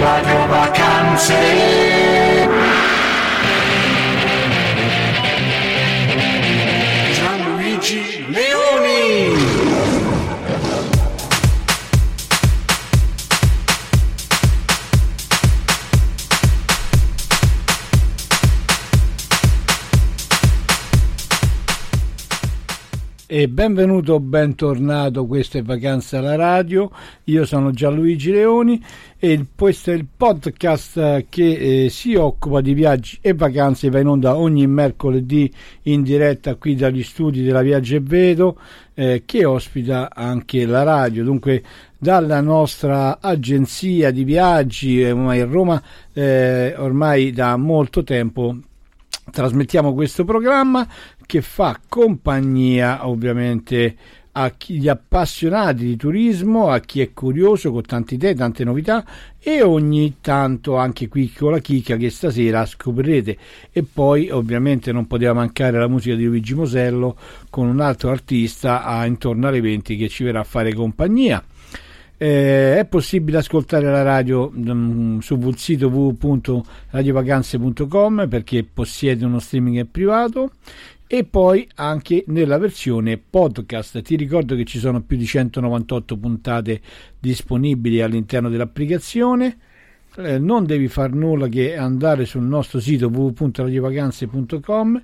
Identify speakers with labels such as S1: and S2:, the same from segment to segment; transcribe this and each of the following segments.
S1: Radio Vacanze
S2: e benvenuto, bentornato, questo è Vacanza alla Radio, io sono Gianluigi Leoni e questo è il podcast che eh, si occupa di viaggi e vacanze, va in onda ogni mercoledì in diretta qui dagli studi della Viaggio e Vedo eh, che ospita anche la radio, dunque dalla nostra agenzia di viaggi, eh, a Roma, eh, ormai da molto tempo trasmettiamo questo programma che fa compagnia ovviamente a chi, gli appassionati di turismo, a chi è curioso con tante idee, tante novità e ogni tanto anche qui con la chicca che stasera scoprirete e poi ovviamente non poteva mancare la musica di Luigi Mosello con un altro artista a, intorno alle 20 che ci verrà a fare compagnia. Eh, è possibile ascoltare la radio um, sul sito www.radiovacanze.com perché possiede uno streaming privato e poi anche nella versione podcast. Ti ricordo che ci sono più di 198 puntate disponibili all'interno dell'applicazione. Eh, non devi far nulla che andare sul nostro sito www.radiovacanze.com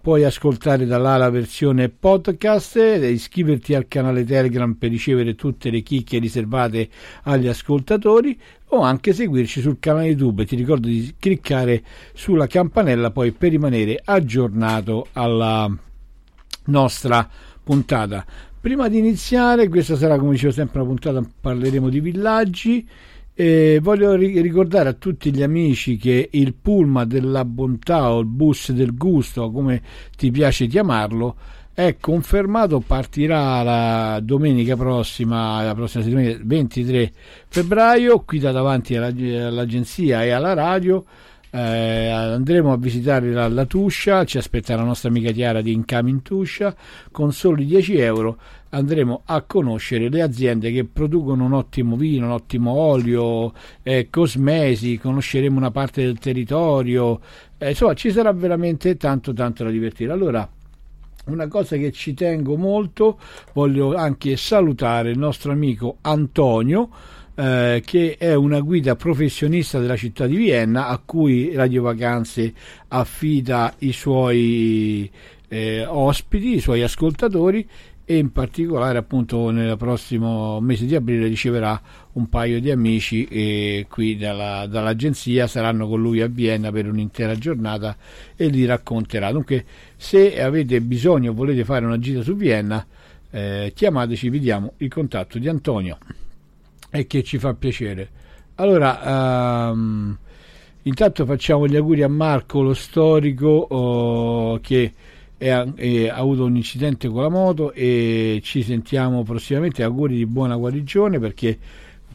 S2: puoi ascoltare da là la versione podcast, iscriverti al canale Telegram per ricevere tutte le chicche riservate agli ascoltatori o anche seguirci sul canale YouTube. Ti ricordo di cliccare sulla campanella poi per rimanere aggiornato alla nostra puntata. Prima di iniziare, questa sarà come dicevo sempre una puntata, parleremo di villaggi e voglio ricordare a tutti gli amici che il pullman della bontà o il bus del gusto, come ti piace chiamarlo, è confermato, partirà la domenica prossima, la prossima settimana, 23 febbraio, qui da davanti all'agenzia e alla radio. Eh, andremo a visitare la, la, Tuscia, ci aspetta la nostra amica Chiara di Incoming Tuscia con soli 10 euro andremo a conoscere le aziende che producono un ottimo vino, un ottimo olio, eh, cosmesi, conosceremo una parte del territorio, eh, insomma ci sarà veramente tanto tanto da divertire. Allora, una cosa che ci tengo molto, voglio anche salutare il nostro amico Antonio, eh, che è una guida professionista della città di Vienna a cui Radio Vacanze affida i suoi eh, ospiti, i suoi ascoltatori e in particolare appunto nel prossimo mese di aprile riceverà un paio di amici e qui dalla, dall'agenzia saranno con lui a Vienna per un'intera giornata e li racconterà. Dunque se avete bisogno o volete fare una gita su Vienna eh, chiamateci vi diamo il contatto di Antonio e che ci fa piacere. Allora um, intanto facciamo gli auguri a Marco lo storico oh, che e ha, e ha, avuto un incidente con la moto e ci sentiamo prossimamente. Auguri di buona guarigione perché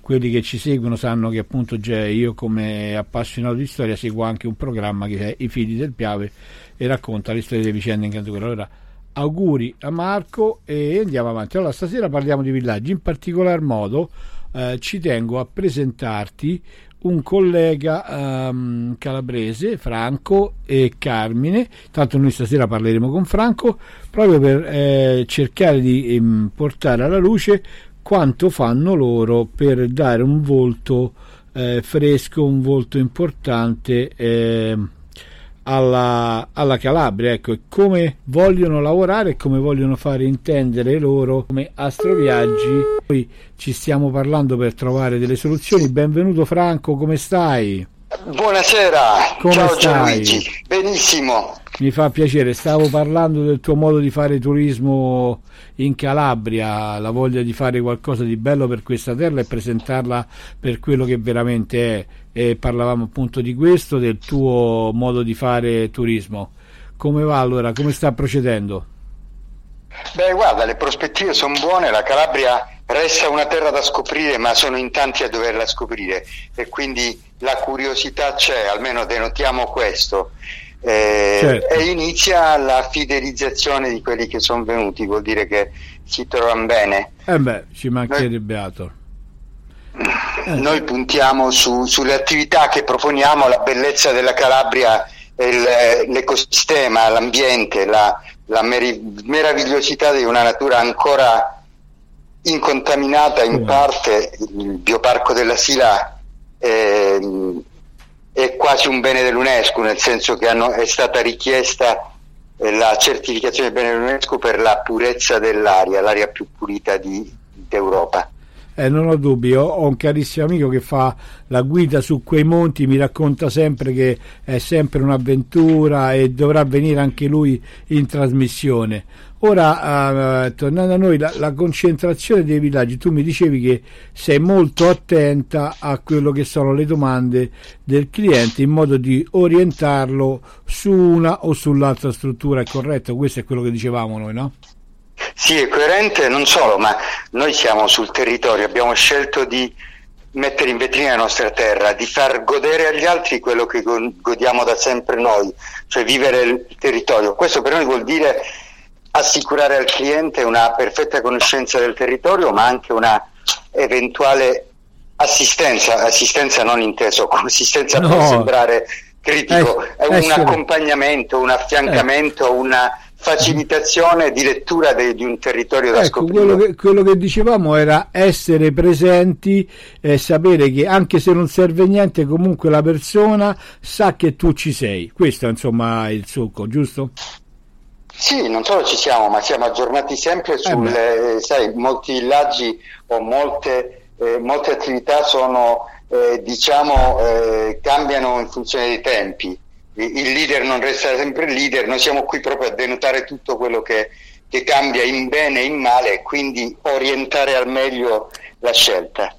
S2: quelli che ci seguono sanno che appunto già io come appassionato di storia seguo anche un programma che è I figli del Piave e racconta le storie delle vicende in Cantucura allora auguri a Marco e andiamo avanti. Allora stasera parliamo di villaggi. In particolar modo eh, ci tengo a presentarti un collega um, calabrese, Franco e Carmine. Tanto noi stasera parleremo con Franco proprio per eh, cercare di um, portare alla luce quanto fanno loro per dare un volto eh, fresco, un volto importante eh, alla, alla, Calabria, ecco, e come vogliono lavorare e come vogliono fare intendere loro come astroviaggi. Poi ci stiamo parlando per trovare delle soluzioni. Benvenuto Franco, come stai?
S3: Buonasera,
S2: Come
S3: ciao
S2: stai?
S3: Gianluigi, benissimo.
S2: Mi fa piacere, stavo parlando del tuo modo di fare turismo in Calabria, la voglia di fare qualcosa di bello per questa terra e presentarla per quello che veramente è. E parlavamo appunto di questo, del tuo modo di fare turismo. Come va allora? Come sta procedendo?
S3: Beh, guarda, le prospettive sono buone, la Calabria resta una terra da scoprire, ma sono in tanti a doverla scoprire e quindi la curiosità c'è, almeno denotiamo questo. Eh,
S2: Certo.
S3: E inizia la fidelizzazione di quelli che sono venuti, vuol dire che si trovano bene.
S2: Eh beh, ci mancherebbe altro. Eh.
S3: Noi puntiamo su- sulle attività che proponiamo, la bellezza della Calabria, il- l'ecosistema, l'ambiente, la, la meri- meravigliosità di una natura ancora incontaminata in
S2: Come?
S3: parte, il bioparco della Sila ehm, è quasi un bene dell'UNESCO, nel senso che hanno- è stata richiesta eh, la certificazione del bene dell'UNESCO per la purezza dell'aria, l'aria più pulita di- d'Europa.
S2: Eh, non ho dubbi, ho, ho un carissimo amico che fa la guida su quei monti, mi racconta sempre che è sempre un'avventura e dovrà venire anche lui in trasmissione. Ora, eh, tornando a noi, la, la concentrazione dei villaggi, tu mi dicevi che sei molto attenta a quello che sono le domande del cliente in modo di orientarlo su una o sull'altra struttura, è corretto? Questo è quello che dicevamo noi, no?
S3: Sì, è coerente non solo, ma noi siamo sul territorio, abbiamo scelto di mettere in vetrina la nostra terra, di far godere agli altri quello che go- godiamo da sempre noi, cioè vivere il territorio. Questo per noi vuol dire assicurare al cliente una perfetta conoscenza del territorio, ma anche una eventuale assistenza, assistenza non inteso come assistenza
S2: No.
S3: può sembrare critico,
S2: Eh,
S3: è un
S2: essere-
S3: accompagnamento, un affiancamento, una facilitazione di lettura de- di un territorio da
S2: Ecco,
S3: scoprire.
S2: quello che, quello che dicevamo era essere presenti e sapere che anche se non serve niente, comunque la persona sa che tu ci sei. Questo è insomma il succo, giusto?
S3: Sì, non solo ci siamo, ma siamo aggiornati sempre sulle, sai, molti villaggi o molte, eh, molte attività sono, eh, diciamo, eh, cambiano in funzione dei tempi. Il leader non resta sempre il leader, noi siamo qui proprio a denotare tutto quello che, che cambia in bene e in male e quindi orientare al meglio la scelta.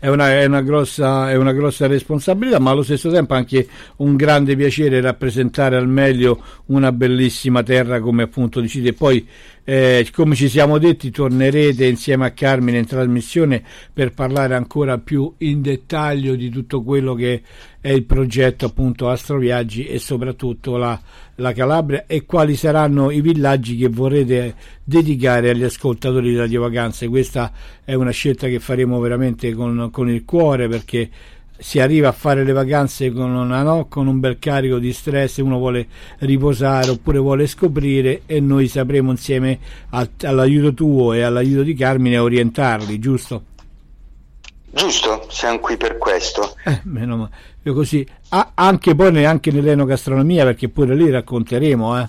S2: È una, è una grossa, è una grossa responsabilità, ma allo stesso tempo anche un grande piacere rappresentare al meglio una bellissima terra come appunto dicite. Poi, eh, come ci siamo detti, tornerete insieme a Carmine in trasmissione per parlare ancora più in dettaglio di tutto quello che è il progetto appunto Astroviaggi e soprattutto la, la Calabria e quali saranno i villaggi che vorrete dedicare agli ascoltatori di Radio Vacanze. Questa è una scelta che faremo veramente con, con il cuore perché si arriva a fare le vacanze con, una, no? con un bel carico di stress, uno vuole riposare oppure vuole scoprire e noi sapremo insieme a- all'aiuto tuo e all'aiuto di Carmine orientarli, giusto?
S3: Giusto, siamo qui per questo.
S2: Eh, meno male. Così, Ah, anche poi neanche nell'enogastronomia perché pure lì racconteremo, eh.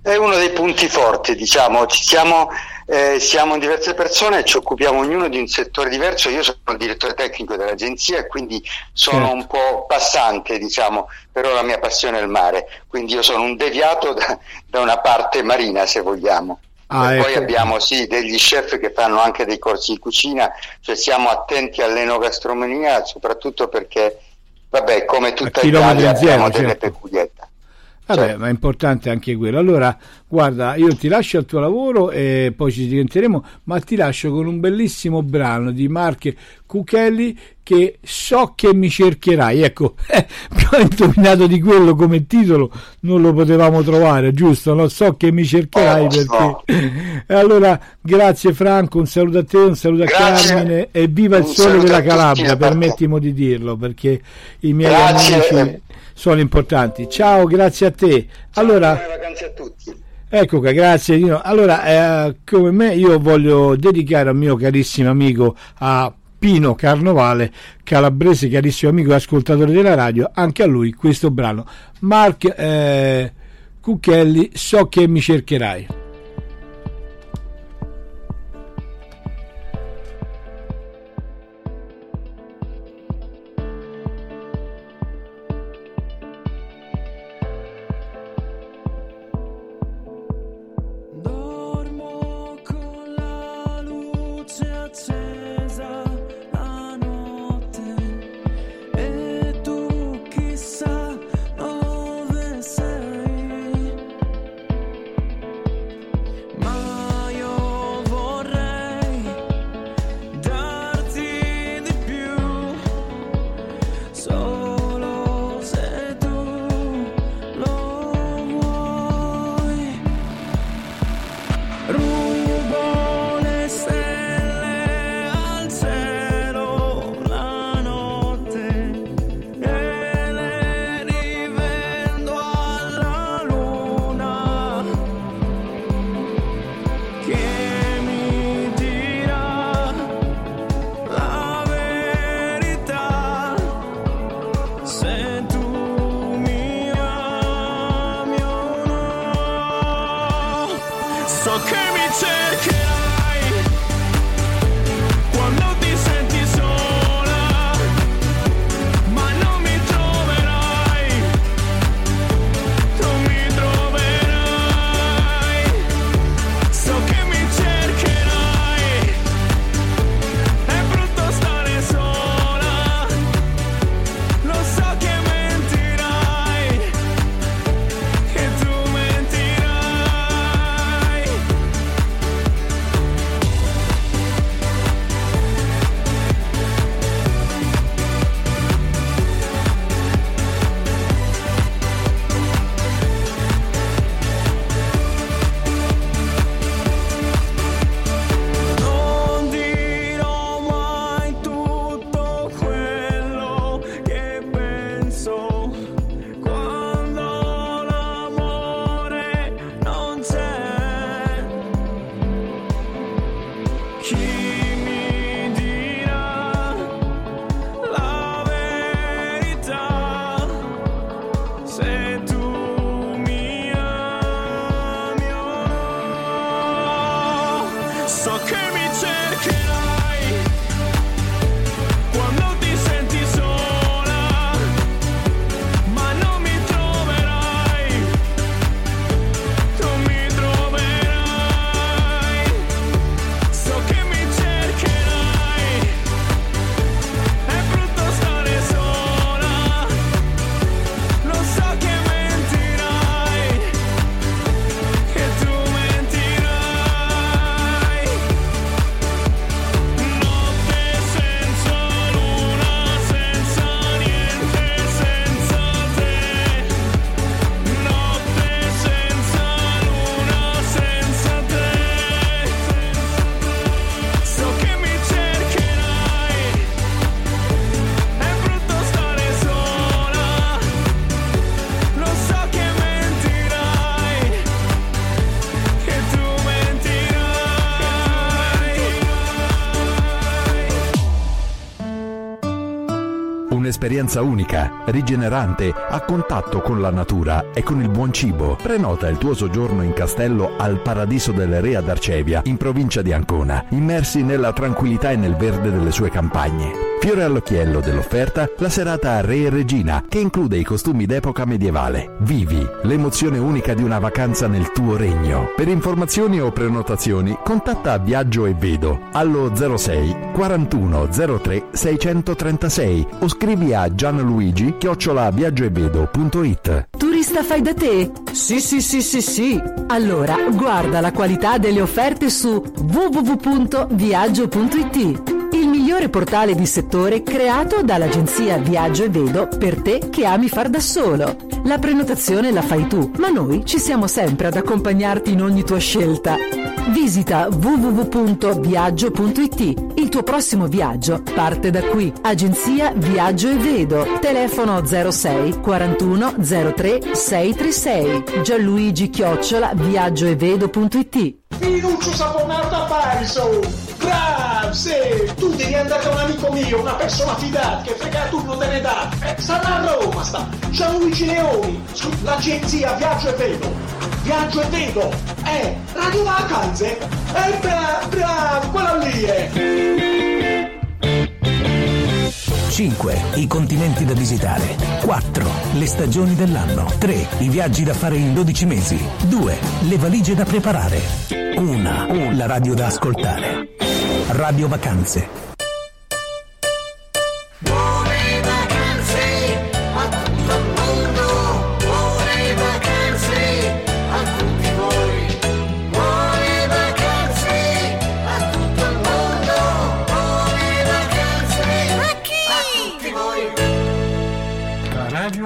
S3: È uno dei punti forti, diciamo, ci siamo, eh, siamo diverse persone, ci occupiamo ognuno di un settore diverso, io sono il direttore tecnico dell'agenzia e quindi sono
S2: Certo.
S3: un po' passante, diciamo, però la mia passione è il mare, quindi io sono un deviato da, da una parte marina, se vogliamo.
S2: Ah,
S3: e poi
S2: ecco.
S3: abbiamo sì degli chef che fanno anche dei corsi di cucina, cioè siamo attenti all'enogastronomia, soprattutto perché, vabbè, come tutta Italia abbiamo delle
S2: certo.
S3: peculiarità.
S2: Vabbè,
S3: Certo.
S2: ma è importante anche quello. Allora, guarda, io ti lascio al tuo lavoro e poi ci diventeremo, ma ti lascio con un bellissimo brano di Mark Cucchelli che so che mi cercherai. Ecco, eh, ho indovinato di quello come titolo, non lo potevamo trovare, giusto? No? So che mi cercherai
S3: Oh,
S2: perché... E allora, grazie Franco, un saluto a te, un saluto a
S3: Grazie.
S2: Carmine e viva il sole della Calabria, permettimi di dirlo, perché i miei
S3: Grazie.
S2: amici sono importanti. Ciao, grazie a te. Allora,
S3: Buone vacanze a tutti.
S4: Ecco qua, grazie Dino. Allora, eh, come me, io voglio dedicare al mio carissimo amico a Pino Carnovale, calabrese carissimo amico e ascoltatore della radio, anche a lui questo brano. Mark eh, Cucchelli, so che mi cercherai.
S5: Un'esperienza unica, rigenerante, a contatto con la natura e con il buon cibo. Prenota il tuo soggiorno in castello al Paradiso delle Re ad in provincia di Ancona, immersi nella tranquillità e nel verde delle sue campagne. Fiore all'occhiello dell'offerta, la serata Re e Regina, che include i costumi d'epoca medievale. Vivi l'emozione unica di una vacanza nel tuo regno. Per informazioni o prenotazioni, contatta Viaggio e Vedo allo 06 41 03 636 o scrivi a gianluigi chiocciola viaggioevedo.it.
S6: Turista fai da te? Sì, sì, sì, sì, sì. Allora, guarda la qualità delle offerte su www.viaggio.it migliore portale di settore creato dall'agenzia Viaggio e Vedo per te che ami far da solo. La prenotazione la fai tu, ma noi ci siamo sempre ad accompagnarti in ogni tua scelta. Visita www.viaggio.it. Il tuo prossimo viaggio parte da qui. Agenzia Viaggio e Vedo. Telefono 06 41 03 636. Gianluigi Chiocciola viaggioevedo.it.
S7: Minuccio saponato a Pariso! Bravo, sì! Tu devi andare da un amico mio, una persona fidata, che frega tu non te ne dà! Eh, sta a Roma, sta! Gianluigi Leoni, l'agenzia Viaggio e Vedo! Viaggio e Vedo! Eh, Radio Vacanze! Eh, bravo, bravo, quello lì è!
S8: 5. I continenti da visitare. 4. Le stagioni dell'anno. 3. I viaggi da fare in 12 mesi. 2. Le valigie da preparare. 1. La radio da ascoltare. Radio Vacanze.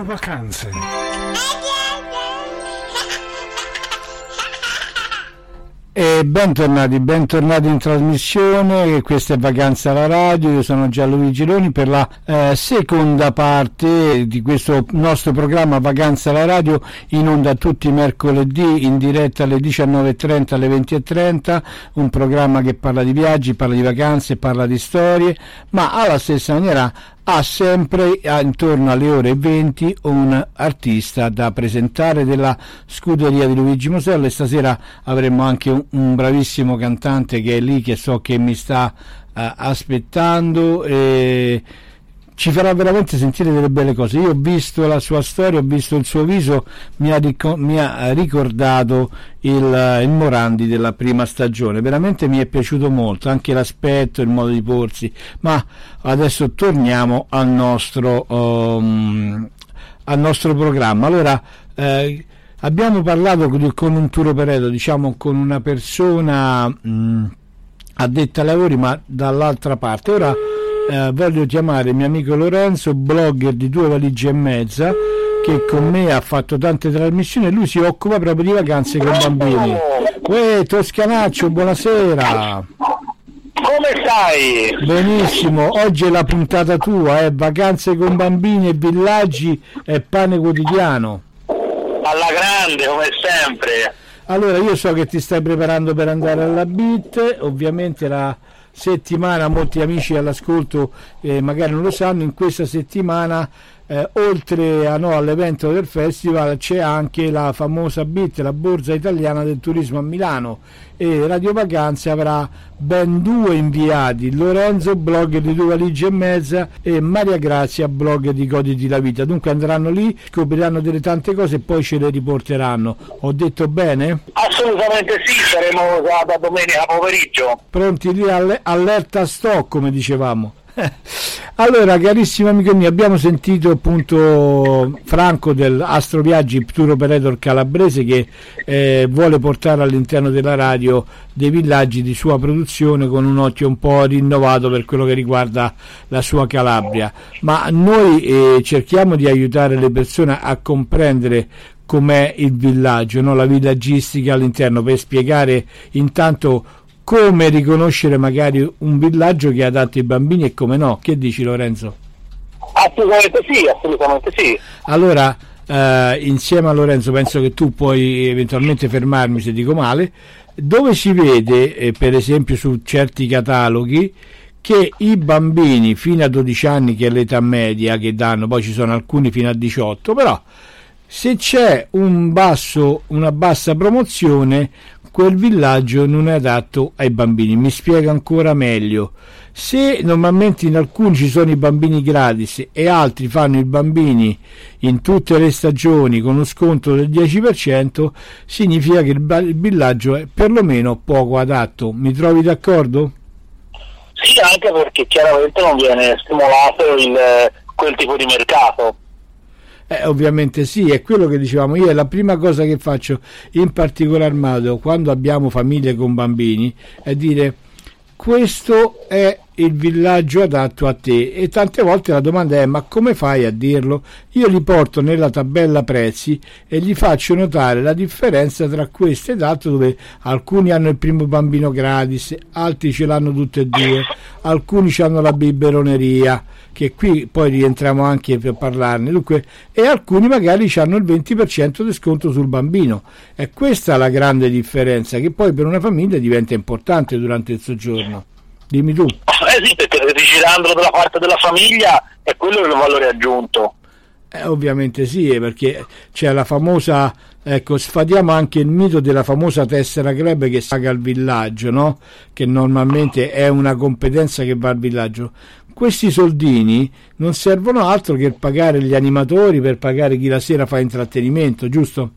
S9: Radio Vacanze.
S2: E bentornati, bentornati in trasmissione, questa è Vacanza alla Radio, io sono Gianluigi Loni per la eh, seconda parte di questo nostro programma Vacanza alla Radio in onda tutti i mercoledì in diretta alle 19.30 alle 20.30, un programma che parla di viaggi, parla di vacanze, parla di storie, ma alla stessa maniera ha sempre eh, intorno alle ore 20 un artista da presentare della scuderia di Luigi Mosella e stasera avremo anche un, un bravissimo cantante che è lì che so che mi sta eh, aspettando e ci farà veramente sentire delle belle cose. Io ho visto la sua storia, ho visto il suo viso, mi ha, rico- mi ha ricordato il, il Morandi della prima stagione. Veramente mi è piaciuto molto, anche l'aspetto, il modo di porsi. Ma adesso torniamo al nostro, um, al nostro programma. Allora, eh, abbiamo parlato con, con un tour operato, diciamo con una persona mh, addetta ai lavori, ma dall'altra parte. Ora eh, voglio chiamare il mio amico Lorenzo, blogger di due valigie e mezza, che con me ha fatto tante trasmissioni e lui si occupa proprio di vacanze con bambini. Uè, Toscanaccio, buonasera.
S10: Come stai?
S2: Benissimo, oggi è la puntata tua, eh? vacanze con bambini e villaggi e pane quotidiano.
S10: Alla grande, come sempre.
S2: Allora, io so che ti stai preparando per andare alla BIT, ovviamente la settimana, molti amici all'ascolto eh, magari non lo sanno, in questa settimana eh, oltre a, no, all'evento del festival c'è anche la famosa BIT, la borsa italiana del turismo a Milano e Radio Vacanze avrà ben due inviati, Lorenzo blog di due valigie e mezza e Maria Grazia blog di Goditi la vita, dunque andranno lì, scopriranno delle tante cose e poi ce le riporteranno. Ho detto bene?
S10: Assolutamente sì, saremo da, da domenica pomeriggio.
S2: Pronti lì alle- allerta stock come dicevamo. Allora, carissimo amico mio, abbiamo sentito appunto Franco del Astro Viaggi Tour Operator Calabrese che eh, vuole portare all'interno della radio dei villaggi di sua produzione con un occhio un po' rinnovato per quello che riguarda la sua Calabria. Ma noi eh, cerchiamo di aiutare le persone a comprendere com'è il villaggio, no? la villaggistica all'interno per spiegare intanto come riconoscere magari un villaggio che è adatto ai bambini e come no. Che dici Lorenzo?
S10: Assolutamente sì, assolutamente sì.
S2: Allora, eh, insieme a Lorenzo penso che tu puoi eventualmente fermarmi se dico male, dove si vede eh, per esempio su certi cataloghi che i bambini fino a 12 anni che è l'età media che danno, poi ci sono alcuni fino a 18, però se c'è un basso, una bassa promozione quel villaggio non è adatto ai bambini. Mi spiega ancora meglio. Se normalmente in alcuni ci sono i bambini gratis e altri fanno i bambini in tutte le stagioni con uno sconto del 10%, significa che il, villaggio è perlomeno poco adatto. Mi trovi d'accordo?
S10: Sì, anche perché chiaramente non viene stimolato il, quel tipo di mercato.
S2: Eh, ovviamente sì, è quello che dicevamo. Io, è la prima cosa che faccio in particolar modo quando abbiamo famiglie con bambini, è dire questo è il villaggio adatto a te. E tante volte la domanda è ma come fai a dirlo? Io li porto nella tabella prezzi e gli faccio notare la differenza tra questo ed altro dove alcuni hanno il primo bambino gratis, altri ce l'hanno tutte e due, alcuni hanno la biberoneria che qui poi rientriamo anche per parlarne. Dunque, e alcuni magari hanno il 20% di sconto sul bambino. E questa è la grande differenza che poi per una famiglia diventa importante durante il soggiorno dimmi tu
S10: Eh sì, perché rigirandolo dalla parte della famiglia è quello il valore aggiunto.
S2: Eh, ovviamente sì, eh, perché c'è la famosa, ecco, sfadiamo anche il mito della famosa tessera club che paga al villaggio, no? Che normalmente è una competenza che va al villaggio. Questi soldini non servono altro che pagare gli animatori, per pagare chi la sera fa intrattenimento, giusto?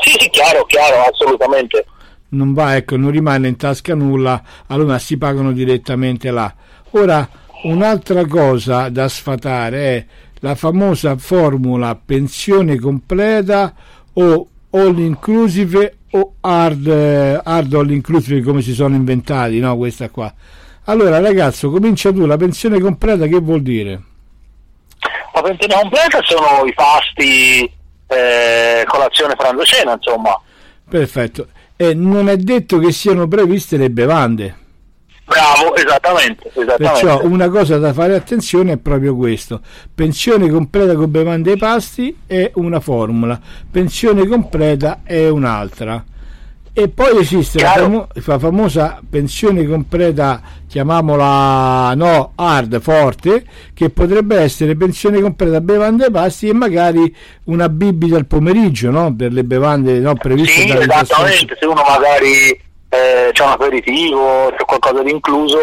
S10: Sì, sì, chiaro, chiaro, assolutamente.
S2: Non va, ecco, non rimane in tasca nulla, allora si pagano direttamente là. Ora, un'altra cosa da sfatare è la famosa formula pensione completa o all inclusive o hard, hard all inclusive come si sono inventati, no? Questa qua. Allora, ragazzo, comincia tu, la pensione completa che vuol dire?
S10: La pensione completa sono i pasti, eh, colazione, pranzo, cena, insomma.
S2: Perfetto. E non è detto che siano previste le bevande.
S10: Bravo, esattamente, esattamente.
S2: Perciò una cosa da fare attenzione è proprio questo. Pensione completa con bevande e pasti è una formula, pensione completa è un'altra. E poi esiste la, famo- la famosa pensione completa, chiamiamola no, hard, forte, che potrebbe essere pensione completa bevande e pasti e magari una bibita al pomeriggio, no? Per le bevande no, previste
S10: Sì, esattamente, se uno magari eh, c'è un aperitivo, c'è qualcosa di incluso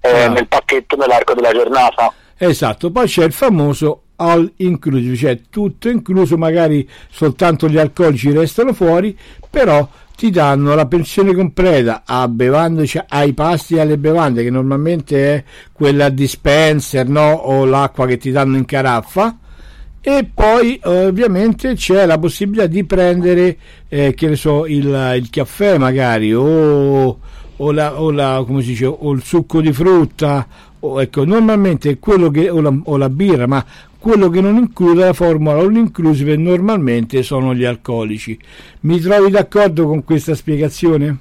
S10: eh,
S2: Ah.
S10: nel pacchetto nell'arco della giornata.
S2: Esatto, poi c'è il famoso all inclusive, cioè tutto incluso, magari soltanto gli alcolici restano fuori, però ti danno la pensione completa a ai pasti e alle bevande, che normalmente è quella dispenser, no? O l'acqua che ti danno in caraffa. E poi eh, ovviamente c'è la possibilità di prendere, eh, che ne so, il, il caffè magari, o, o, la, o, la- dice, o il succo di frutta, ecco, normalmente quello che, o, la, o la birra, ma quello che non include la formula all inclusive normalmente sono gli alcolici. Mi trovi d'accordo con questa spiegazione?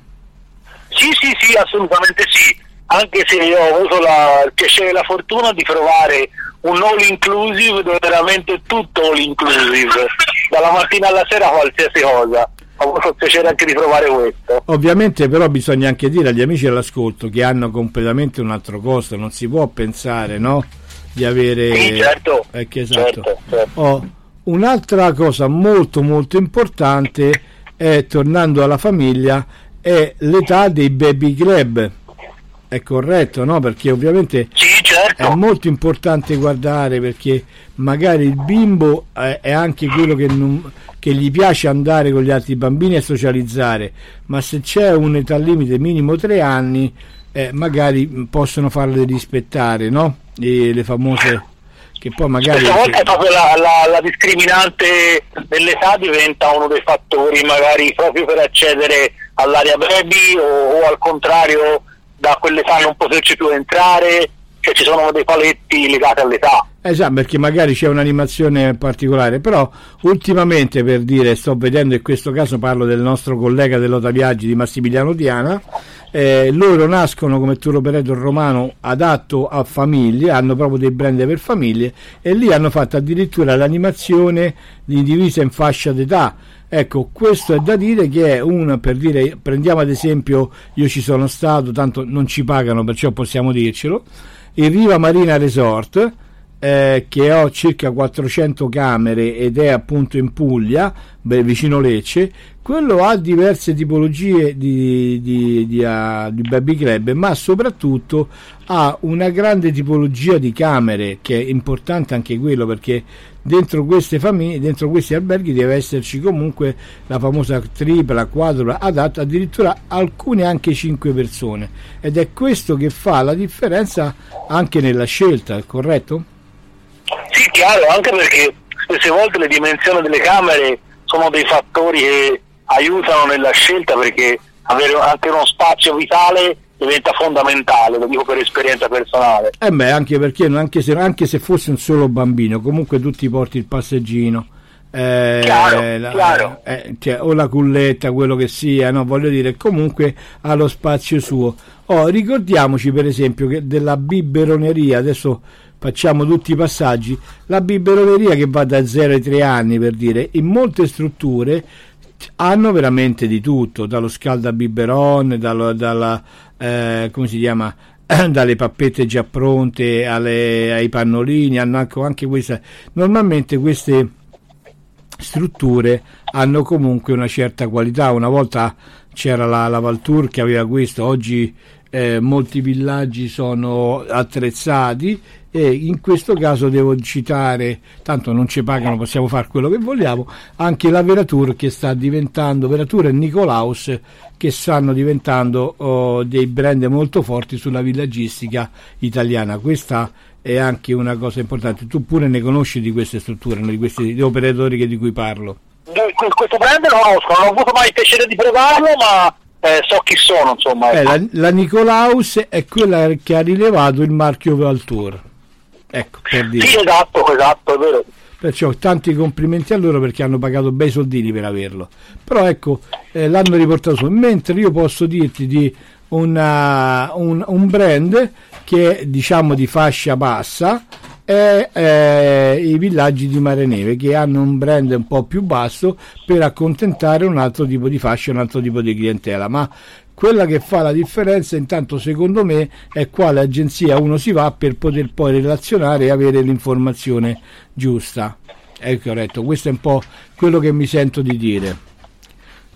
S10: Sì, sì, sì, assolutamente sì. Anche se io ho avuto la- il piacere e la fortuna di provare un all inclusive dove veramente tutto all inclusive, dalla mattina alla sera qualsiasi cosa. Ho avuto il piacere anche di provare questo.
S2: Ovviamente però bisogna anche dire agli amici all'ascolto che hanno completamente un altro costo, non si può pensare no? Di avere...
S10: Sì, certo.
S2: Che esatto.
S10: Certo, certo.
S2: Oh, un'altra cosa molto molto importante è, tornando alla famiglia, è l'età dei baby club. È corretto, no? Perché ovviamente
S10: Sì, certo.
S2: è molto importante guardare perché magari il bimbo è, è anche quello che, non- che gli piace andare con gli altri bambini e socializzare, ma se c'è un'età limite minimo tre anni, eh, magari possono farle rispettare, no? E le famose che poi magari
S10: Questa volta proprio la, la- la discriminante dell'età diventa uno dei fattori magari proprio per accedere all'area baby o, o al contrario da quell'età non poterci più entrare, cioè ci sono dei paletti legati all'età.
S2: Esatto, perché magari c'è un'animazione particolare, però ultimamente per dire, sto vedendo in questo caso parlo del nostro collega dell'Ota Viaggi di Massimiliano Diana, eh, loro nascono come tour operator romano adatto a famiglie, hanno proprio dei brand per famiglie e lì hanno fatto addirittura l'animazione di divisa in fascia d'età. Ecco, questo è da dire che è una, per dire, prendiamo ad esempio, io ci sono stato, tanto non ci pagano, perciò possiamo dircelo, il Riva Marina Resort, eh, che ho circa 400 camere ed è appunto in Puglia, beh, vicino Lecce, quello ha diverse tipologie di, di, di, ah, di baby club, ma soprattutto ha una grande tipologia di camere, che è importante anche quello perché dentro famiglie, dentro questi alberghi deve esserci comunque la famosa tripla, quadrupla, adatta addirittura alcune anche 5 persone ed è questo che fa la differenza anche nella scelta, corretto?
S10: Sì, chiaro, anche perché spesse volte le dimensioni delle camere sono dei fattori che aiutano nella scelta perché avere anche uno spazio vitale
S11: diventa fondamentale, lo dico per esperienza personale.
S2: Eh beh, anche perché anche se, anche se fosse un solo bambino, comunque tu ti porti il passeggino. eh,
S11: Chiaro,
S2: la-
S11: chiaro.
S2: eh, cioè, o la culletta, quello che sia, no? voglio dire, comunque ha lo spazio suo. Oh, ricordiamoci per esempio che della biberoneria, adesso facciamo tutti i passaggi, la biberoneria che va da 0 ai 3 anni per dire, in molte strutture hanno veramente di tutto, dallo scaldabiberon, dallo, dalla, eh, come si chiama, dalle pappette già pronte alle- ai pannolini, hanno anche, anche questa, normalmente queste strutture hanno comunque una certa qualità. Una volta c'era la, la Valtour che aveva questo, oggi eh, molti villaggi sono attrezzati e in questo caso devo citare, tanto non ci pagano, possiamo fare quello che vogliamo, anche la Veratur che sta diventando, Veratur e Nicolaus che stanno diventando oh, dei brand molto forti sulla villaggistica italiana. Questa è anche una cosa importante. Tu pure ne conosci di queste strutture, di questi operatori di cui parlo.
S11: Que- Questo brand lo conosco, non ho avuto mai il piacere di provarlo, ma eh, so chi sono, insomma.
S2: Eh,
S11: ecco.
S2: la, la Nicolaus è quella che ha rilevato il marchio Valtour. Ecco, per dire.
S11: Sì, esatto, esatto, è vero.
S2: Perciò tanti complimenti a loro perché hanno pagato bei soldini per averlo. Però ecco, eh, l'hanno riportato su. Mentre io posso dirti di una- un, un brand che è diciamo di fascia bassa è eh, i villaggi di Mare Neve che hanno un brand un po' più basso per accontentare un altro tipo di fascia, un altro tipo di clientela. Ma quella che fa la differenza intanto secondo me è quale agenzia uno si va per poter poi relazionare e avere l'informazione giusta è corretto questo è un po' quello che mi sento di dire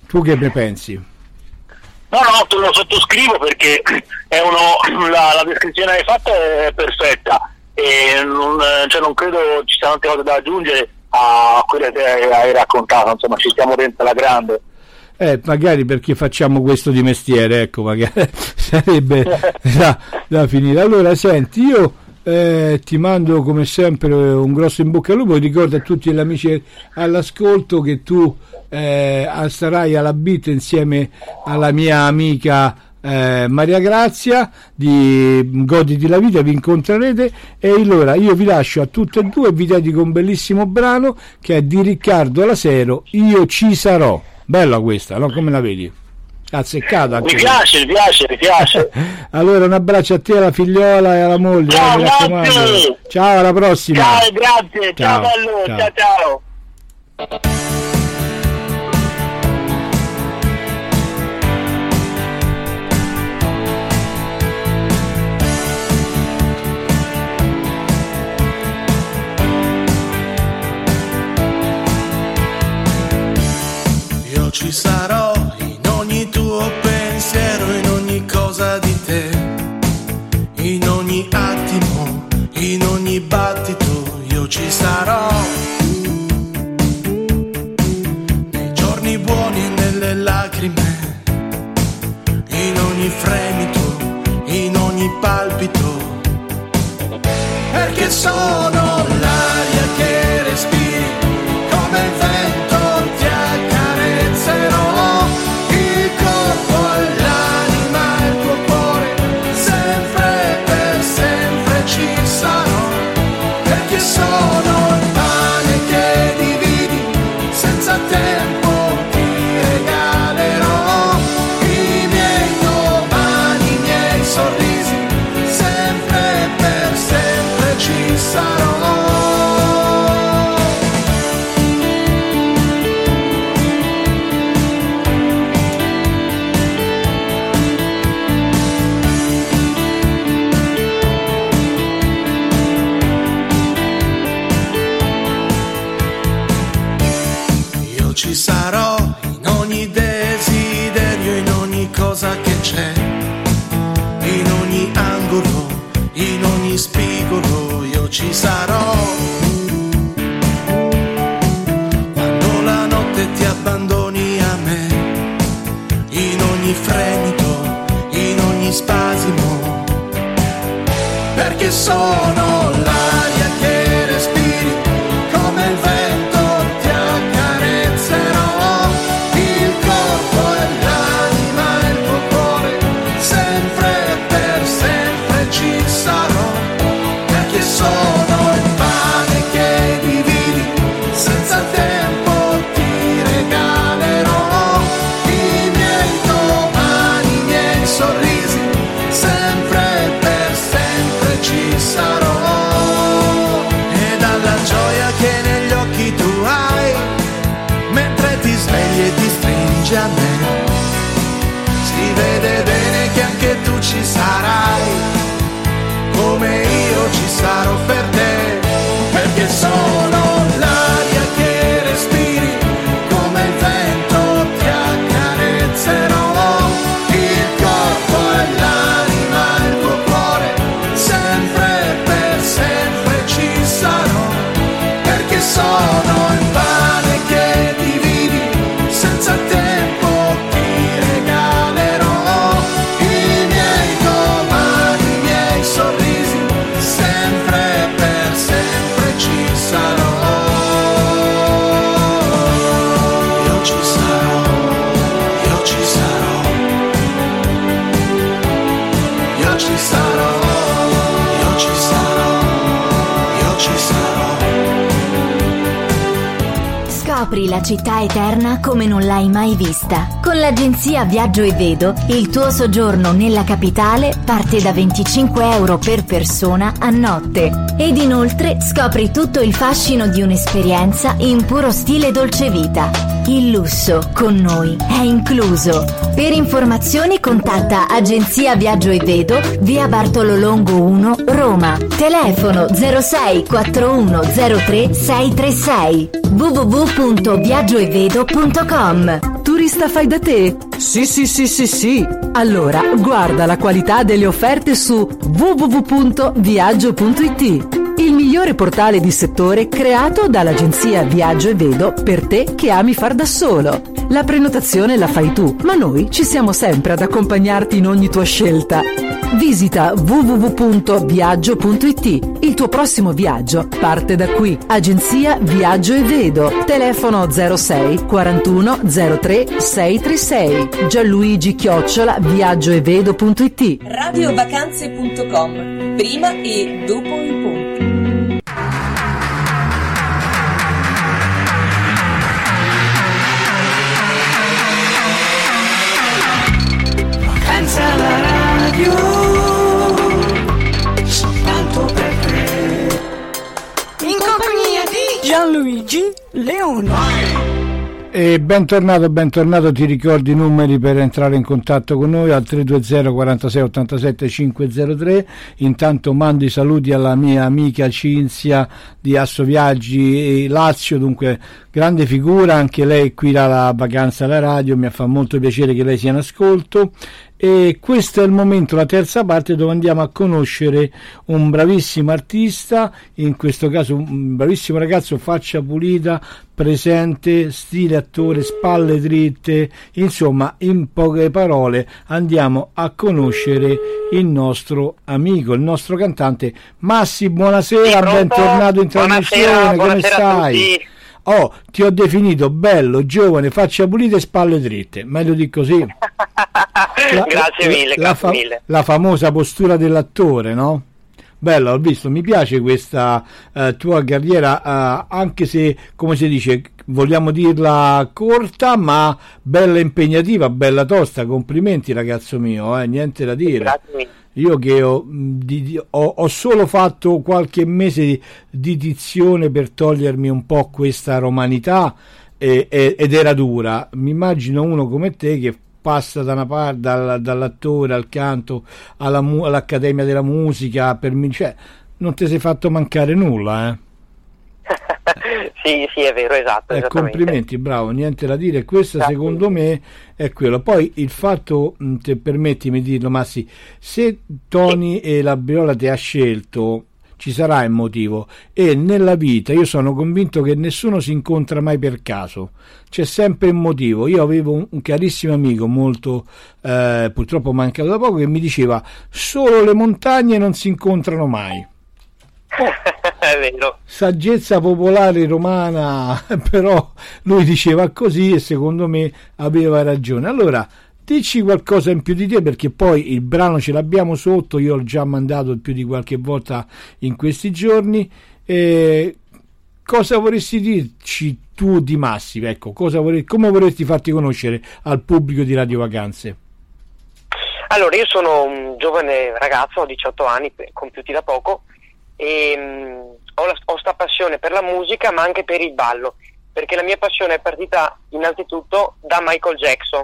S2: tu che ne pensi?
S11: No, no, te lo sottoscrivo perché uno, la, la descrizione che hai fatto è perfetta e non, cioè, non credo ci siano tante cose da aggiungere a quelle che hai, raccontato, insomma ci stiamo dentro alla grande.
S2: Eh, magari perché facciamo questo di mestiere, ecco, magari sarebbe da, da finire. Allora, senti, io eh, ti mando come sempre un grosso in bocca al lupo, ricordo a tutti gli amici all'ascolto che tu eh, sarai alla beat insieme alla mia amica eh, Maria Grazia di Goditi la vita, vi incontrerete e allora io vi lascio a tutte e due e vi dedico un bellissimo brano che è di Riccardo Lasero, Io ci sarò. Bella questa, no? Come la vedi? Azzeccata anche
S11: Mi piace, mi piace, mi piace.
S2: Allora un abbraccio a te, alla figliola e alla moglie.
S11: Ciao,
S2: eh. Ciao, alla prossima.
S11: Ciao, grazie, ciao,
S2: Ciao,
S11: bello,
S2: ciao.
S11: ciao ciao.
S12: Città eterna come non l'hai mai vista. Con l'agenzia Viaggio e Vedo, il tuo soggiorno nella capitale parte da 25 euro per persona a notte. Ed inoltre scopri tutto il fascino di un'esperienza in puro stile dolce vita. Il lusso con noi è incluso. Per informazioni contatta Agenzia Viaggio e Vedo, via Bartolo Longo 1, Roma. Telefono 06 4103 636 www.viaggioevedo.com
S6: Turista fai da te? Sì, sì, sì, sì, sì. Allora, guarda la qualità delle offerte su www.viaggio.it. Il migliore portale di settore creato dall'agenzia Viaggio e Vedo per te che ami far da solo. La prenotazione la fai tu, ma noi ci siamo sempre ad accompagnarti in ogni tua scelta. Visita www.viaggio.it. Il tuo prossimo viaggio parte da qui. Agenzia Viaggio e Vedo. Telefono 06 41 03 636. Gianluigi Chiocciola viaggioevedo.it.
S13: radiovacanze.com prima e dopo il
S1: Gianluigi Leone.
S2: E bentornato, bentornato, ti ricordo i numeri per entrare in contatto con noi al 320 46 87 503. Intanto mando i saluti alla mia amica Cinzia di Asso Viaggi e Lazio, dunque grande figura, anche lei qui alla vacanza alla radio, mi fa molto piacere che lei sia in ascolto e questo è il momento, la terza parte dove andiamo a conoscere un bravissimo artista, in questo caso un bravissimo ragazzo, faccia pulita, presente, stile attore, spalle dritte, insomma in poche parole andiamo a conoscere il nostro amico, il nostro cantante. Massi, buonasera, bentornato in trasmissione, come stai? Oh, ti ho definito bello, giovane, faccia pulita e spalle dritte, meglio di così. La-
S14: Grazie mille,
S2: la,
S14: grazie mille.
S2: la famosa postura dell'attore, no? Bello, ho visto, mi piace questa eh, tua carriera, eh, anche se, come si dice, vogliamo dirla corta, ma bella impegnativa, bella tosta. Complimenti, ragazzo mio, eh, niente da dire.
S14: Grazie mille.
S2: Io che ho, mh, di- di- ho- ho solo fatto qualche mese di, di dizione per togliermi un po' questa romanità e- e- ed era dura. Mi immagino uno come te che passa da una parte, dal- dall'attore al canto alla all'Accademia della Musica, per cioè, non ti sei fatto mancare nulla, eh?
S14: sì, sì, è vero, esatto.
S2: Eh, complimenti, bravo, niente da dire. Questo
S14: Grazie.
S2: secondo me è quello. Poi il fatto, te permettimi di dirlo, Massi, se Tony e la Briola ti ha scelto, ci sarà il motivo. E nella vita io sono convinto che nessuno si incontra mai per caso, c'è sempre un motivo. Io avevo un, un carissimo amico, molto eh, purtroppo mancato da poco, che mi diceva: solo le montagne non si incontrano mai.
S14: è vero.
S2: saggezza popolare romana, però lui diceva così e secondo me aveva ragione. Allora, dici qualcosa in più di te perché poi il brano ce l'abbiamo sotto, io l'ho già mandato più di qualche volta in questi giorni. Eh, cosa vorresti dirci tu di Massimo? Ecco, cosa vorrei- come vorresti farti conoscere al pubblico di Radio Vacanze?
S14: Allora, io sono un giovane ragazzo, ho 18 anni, compiuti da poco, e mm, ho, la, ho sta passione per la musica, ma anche per il ballo, perché la mia passione è partita innanzitutto da Michael Jackson.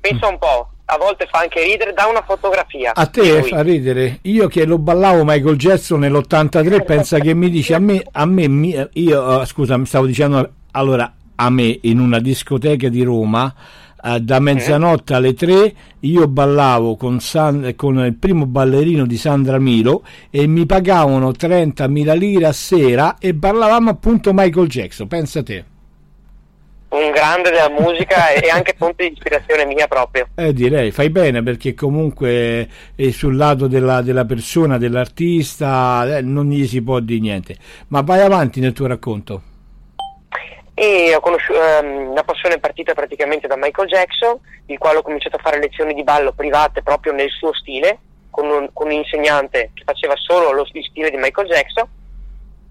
S14: Pensa un po', a volte fa anche ridere, da una fotografia.
S2: A te fa ridere. Io che lo ballavo Michael Jackson nell'83, pensa che mi dice a me, a me io, uh, scusa, mi stavo dicendo, allora, a me in una discoteca di Roma, uh, da mezzanotte alle 3, io ballavo con, San, con il primo ballerino di Sandra Milo e mi pagavano 30.000 lire a sera e ballavamo appunto Michael Jackson, pensa te
S14: un grande della musica e anche fonte di ispirazione mia proprio.
S2: Eh, direi, fai bene perché comunque è sul lato della, della persona, dell'artista, eh, non gli si può dire niente. Ma vai avanti nel tuo racconto.
S14: E ho conosciuto ehm, la passione è partita praticamente da Michael Jackson, il quale ho cominciato a fare lezioni di ballo private proprio nel suo stile, con un, con un insegnante che faceva solo lo stile di Michael Jackson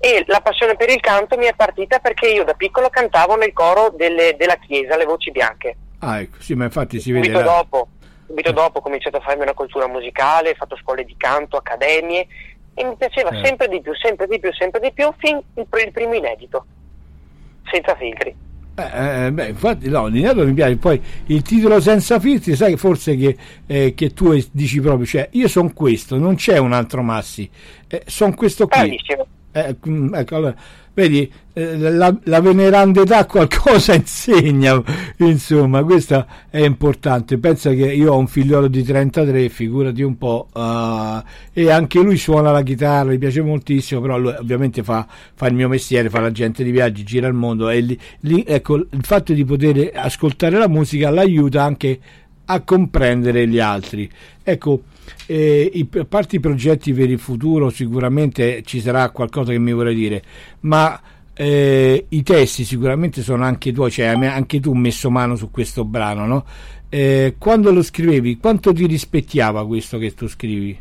S14: e la passione per il canto mi è partita perché io da piccolo cantavo nel coro delle, della chiesa, le voci bianche.
S2: Ah, ecco, sì, ma infatti si
S14: subito
S2: vede.
S14: Dopo, subito dopo ho cominciato a farmi una cultura musicale, ho fatto scuole di canto, accademie e mi piaceva
S2: Eh.
S14: sempre di più, sempre di più, sempre di più, fin il, il primo inedito, senza filtri.
S2: Eh, eh, beh, infatti, no, l'inedito mi piace. Poi il titolo senza filtri, sai forse che, eh, che tu dici proprio, cioè, io sono questo, non c'è un altro Massi, eh, sono questo qui.
S14: Bravissimo.
S2: Eh, mm, ecco, allora, vedi, eh, la, la veneranda età qualcosa insegna, insomma, questo è importante. Pensa che io ho un figliolo di 33, figurati un po', eh, e anche lui suona la chitarra, gli piace moltissimo, però lui ovviamente fa, fa il mio mestiere, fa l'agente di viaggi, gira il mondo e lì, lì, ecco, il fatto di poter ascoltare la musica l'aiuta anche a comprendere gli altri. Ecco, eh, a parte i progetti per il futuro, sicuramente ci sarà qualcosa che mi vorrei dire, ma eh, i testi sicuramente sono anche tuoi, cioè anche tu messo mano su questo brano, no? Eh, quando lo scrivevi, quanto ti rispecchiava questo che tu scrivi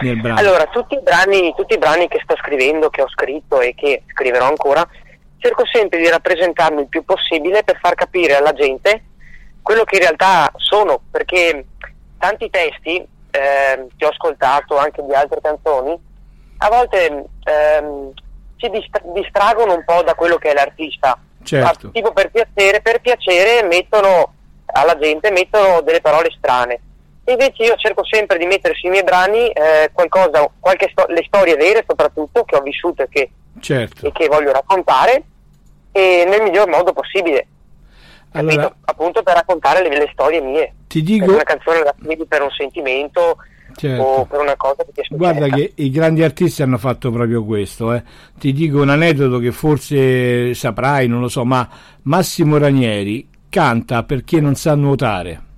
S2: nel brano?
S14: Allora, tutti i, brani, tutti i brani che sto scrivendo, che ho scritto e che scriverò ancora, cerco sempre di rappresentarmi il più possibile per far capire alla gente quello che in realtà sono, perché tanti testi ehm, che ho ascoltato anche di altre canzoni, a volte ehm, ci distra- distraggono un po' da quello che è l'artista.
S2: Certo.
S14: Ma, tipo per piacere, per piacere mettono alla gente mettono delle parole strane. Invece io cerco sempre di mettere sui miei brani eh, qualcosa, qualche sto- le storie vere soprattutto che ho vissuto e che,
S2: Certo.
S14: e che voglio raccontare e nel miglior modo possibile.
S2: Allora,
S14: capito? Appunto per raccontare le, le storie mie.
S2: ti dico,
S14: una canzone la scrivi per un sentimento
S2: Certo.
S14: o per una cosa che ti è successa.
S2: Guarda che i grandi artisti hanno fatto proprio questo. eh. Ti dico un aneddoto che forse saprai, non lo so, ma Massimo canta perché non sa nuotare.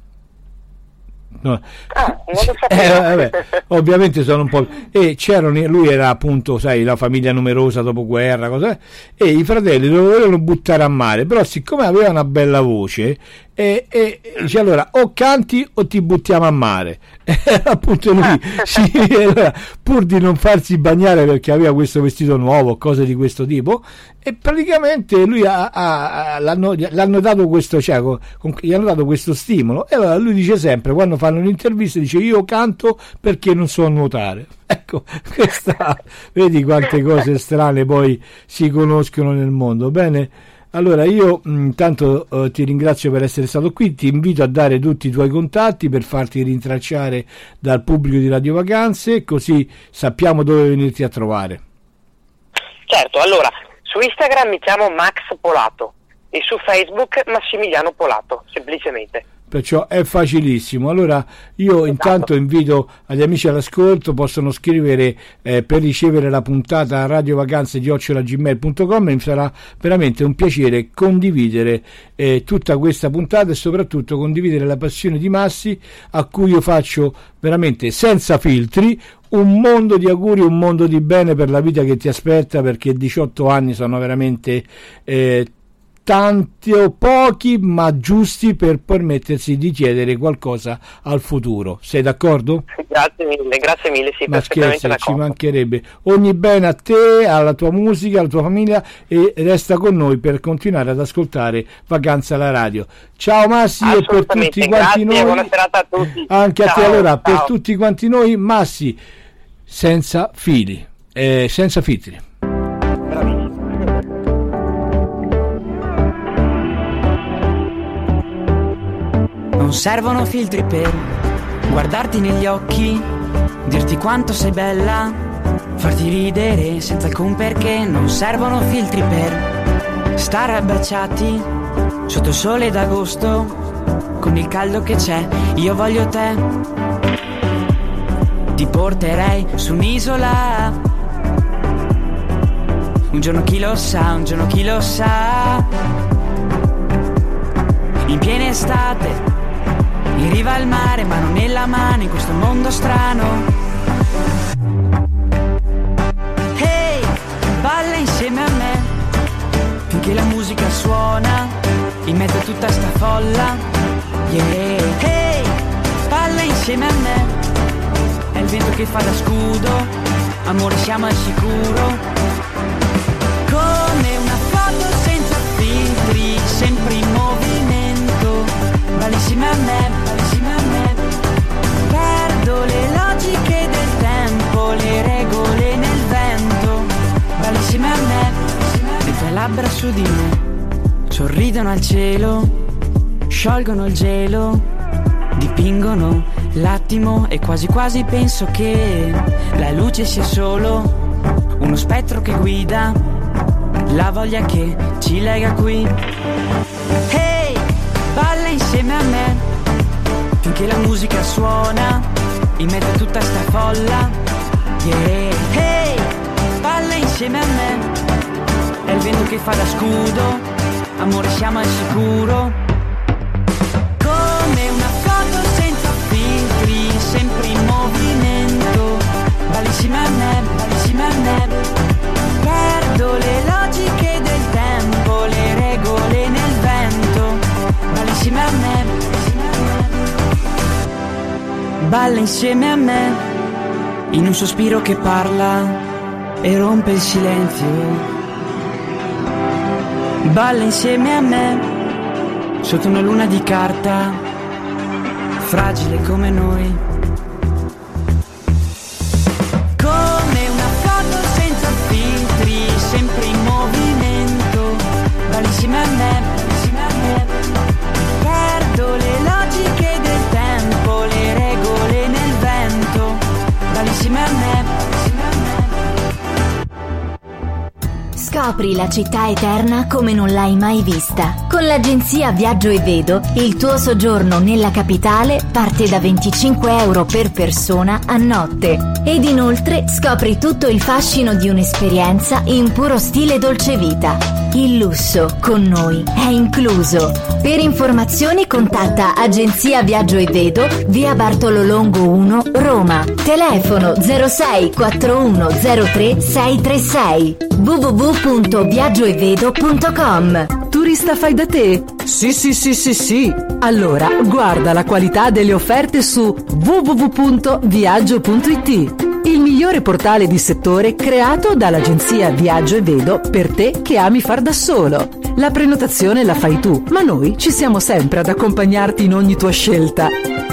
S2: No.
S14: Ah,
S2: Eh, ovviamente sono un po'. E c'erano, lui era appunto, sai, la famiglia numerosa dopo guerra, cosa, e i fratelli lo volevano buttare a mare, però siccome aveva una bella voce, e, e dice allora o canti o ti buttiamo a mare. Appunto lui, sì, allora, pur di non farsi bagnare perché aveva questo vestito nuovo, cose di questo tipo, e praticamente lui ha, ha- ha- l'hanno, l'hanno dato questo, cioè, con- con- gli hanno dato questo stimolo. E allora lui dice sempre, quando fanno un'intervista, dice io canto perché non so nuotare. Ecco, questa, vedi quante cose strane poi si conoscono nel mondo. Bene, allora io intanto eh, ti ringrazio per essere stato qui, ti invito a dare tutti i tuoi contatti per farti rintracciare dal pubblico di Radio Vacanze, così sappiamo dove venirti a trovare.
S14: Certo, allora, su Instagram mi chiamo Max Polato e su Facebook Massimiliano Polato, semplicemente.
S2: Perciò è facilissimo. Allora io intanto invito agli amici all'ascolto, possono scrivere eh, per ricevere la puntata a radiovacanze.gmail.com e mi sarà veramente un piacere condividere eh, tutta questa puntata e soprattutto condividere la passione di Massi a cui io faccio veramente senza filtri un mondo di auguri, un mondo di bene per la vita che ti aspetta perché 18 anni sono veramente eh, tanti o pochi ma giusti per permettersi di chiedere qualcosa al futuro. Sei d'accordo?
S14: Grazie mille, grazie mille, sì,
S2: Ma scherzi, ci mancherebbe. Ogni bene a te, alla tua musica, alla tua famiglia e resta con noi per continuare ad ascoltare Vacanza alla radio. Ciao Massi e per tutti quanti
S14: grazie,
S2: noi.
S14: buona serata a tutti.
S2: Anche a te
S14: Ciao,
S2: allora, per
S14: ciao.
S2: tutti quanti noi, Massi senza fili, eh, senza filtri.
S15: Non servono filtri per guardarti negli occhi, dirti quanto sei bella, farti ridere senza alcun perché, non servono filtri per stare abbracciati sotto il sole d'agosto, con il caldo che c'è, io voglio te. Ti porterei su un'isola. Un giorno chi lo sa, un giorno chi lo sa. In piena estate, in riva al mare, mano nella mano in questo mondo strano. Hey, balla insieme a me, finché la musica suona, in mezzo a tutta sta folla. Yeah, hey, balla insieme a me, è il vento che fa da scudo, amore siamo al sicuro. Come una foto senza filtri, sempre in movimento, balli insieme a me, me, le tue labbra su di me, sorridono al cielo, sciolgono il gelo, dipingono l'attimo e quasi quasi penso che la luce sia solo uno spettro che guida la voglia che ci lega qui. Hey, balla insieme a me, finché la musica suona, in mezzo a tutta sta folla. Yeah, hey, insieme a me, è il vento che fa da scudo, amore siamo al sicuro. Come una foto senza filtri, sempre in movimento, balli insieme a me, balli a me. Perdo le logiche del tempo, le regole nel vento. Balla insieme a me. Balla insieme a me. In un sospiro che parla e rompe il silenzio. Balla insieme a me. Sotto una luna di carta. Fragile come noi.
S12: Scopri la città eterna come non l'hai mai vista. Con l'agenzia Viaggio e Vedo, il tuo soggiorno nella capitale parte da 25 euro per persona a notte. Ed inoltre scopri tutto il fascino di un'esperienza in puro stile dolce vita. Il lusso con noi è incluso. Per informazioni contatta Agenzia Viaggio e Vedo, via Bartolo Longo 1, Roma. Telefono 06 4103 636 www.viaggioevedo.com
S6: Turista fai da te? Sì, sì, sì, sì, sì. Allora, guarda la qualità delle offerte su www.viaggio.it. Il migliore portale di settore creato dall'agenzia Viaggio e Vedo per te che ami far da solo. La prenotazione la fai tu, ma noi ci siamo sempre ad accompagnarti in ogni tua scelta.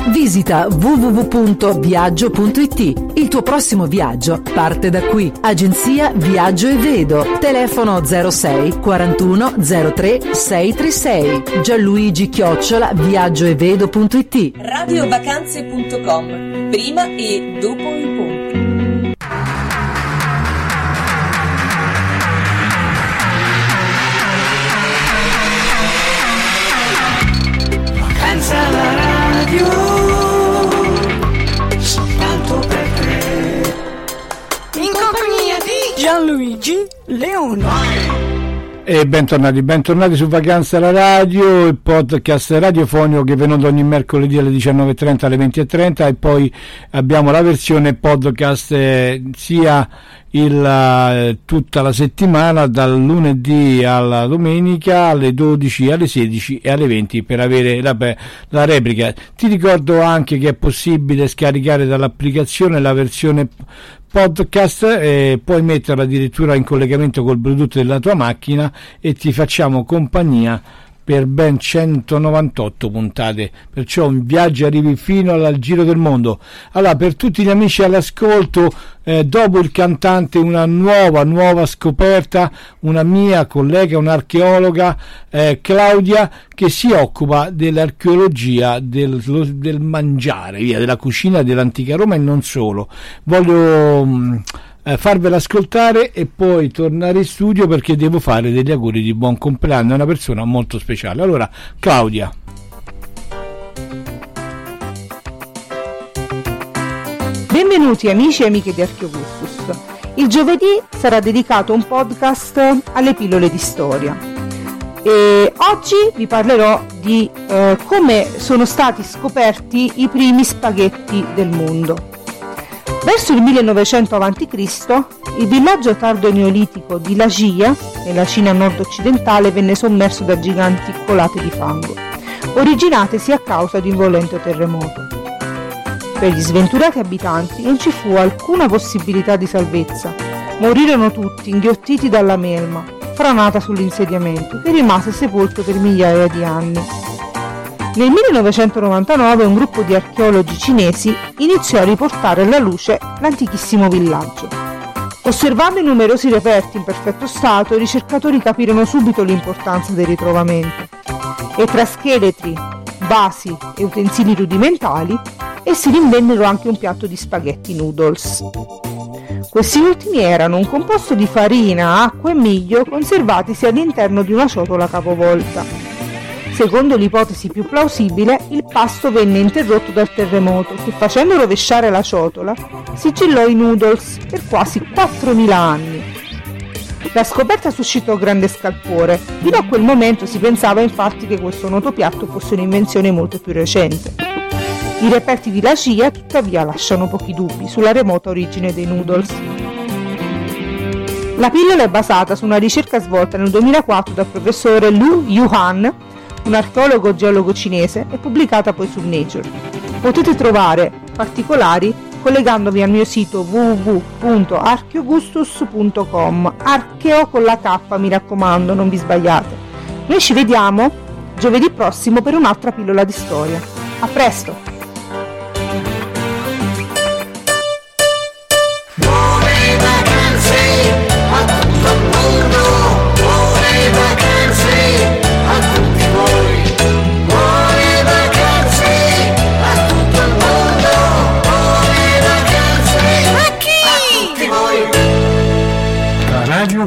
S6: Visita www.viaggio.it. Il tuo prossimo viaggio parte da qui. Agenzia Viaggio e Vedo. Telefono 06 41 03 636. Gianluigi Chiocciola viaggioevedo.it.
S13: Radiovacanze.com Prima e dopo il
S1: radio Soltanto per te. In compagnia di Gianluigi Leone
S2: E bentornati, bentornati su Vacanza alla Radio, il podcast radiofonico che è venuto ogni mercoledì alle 19.30 alle 20.30 e poi abbiamo la versione podcast eh, sia il, eh, tutta la settimana dal lunedì alla domenica alle 12, alle 16 e alle 20 per avere la, la replica. Ti ricordo anche che è possibile scaricare dall'applicazione la versione podcast e puoi metterla addirittura in collegamento col Bluetooth della tua macchina e ti facciamo compagnia per ben 198 puntate, perciò un viaggio arrivi fino al giro del mondo. Allora, per tutti gli amici all'ascolto, eh, dopo il cantante una nuova, nuova scoperta, una mia collega, un'archeologa, eh, Claudia, che si occupa dell'archeologia del, del mangiare, via, della cucina dell'antica Roma e non solo. Voglio... Mh, mm, eh, farvela ascoltare e poi tornare in studio perché devo fare degli auguri di buon compleanno a una persona molto speciale. Allora, Claudia.
S16: Benvenuti amici e amiche di Archeogustus. Il giovedì sarà dedicato un podcast alle pillole di storia. E oggi vi parlerò di eh, come sono stati scoperti i primi spaghetti del mondo. Verso il 1900 a.C. il villaggio tardo-neolitico di Lagia, nella Cina nord-occidentale, venne sommerso da giganti colate di fango, originatesi a causa di un violento terremoto. Per gli sventurati abitanti non ci fu alcuna possibilità di salvezza. Morirono tutti inghiottiti dalla melma, franata sull'insediamento, che rimase sepolto per migliaia di anni. Nel 1999 un gruppo di archeologi cinesi iniziò a riportare alla luce l'antichissimo villaggio. Osservando i numerosi reperti in perfetto stato, i ricercatori capirono subito l'importanza del ritrovamento e tra scheletri, basi e utensili rudimentali essi rinvennero anche un piatto di spaghetti noodles. Questi ultimi erano un composto di farina, acqua e miglio conservatisi all'interno di una ciotola capovolta. Secondo l'ipotesi più plausibile, il pasto venne interrotto dal terremoto che facendo rovesciare la ciotola sigillò i noodles per quasi 4.000 anni. La scoperta suscitò grande scalpore. Fino a quel momento si pensava infatti che questo noto piatto fosse un'invenzione molto più recente. I reperti di La CIA tuttavia lasciano pochi dubbi sulla remota origine dei noodles. La pillola è basata su una ricerca svolta nel 2004 dal professore Lu Yuhan un archeologo geologo cinese, e pubblicata poi su Nature. Potete trovare particolari collegandovi al mio sito www.archeogustus.com archeo con la K mi raccomando non vi sbagliate. Noi ci vediamo giovedì prossimo per un'altra pillola di storia. A presto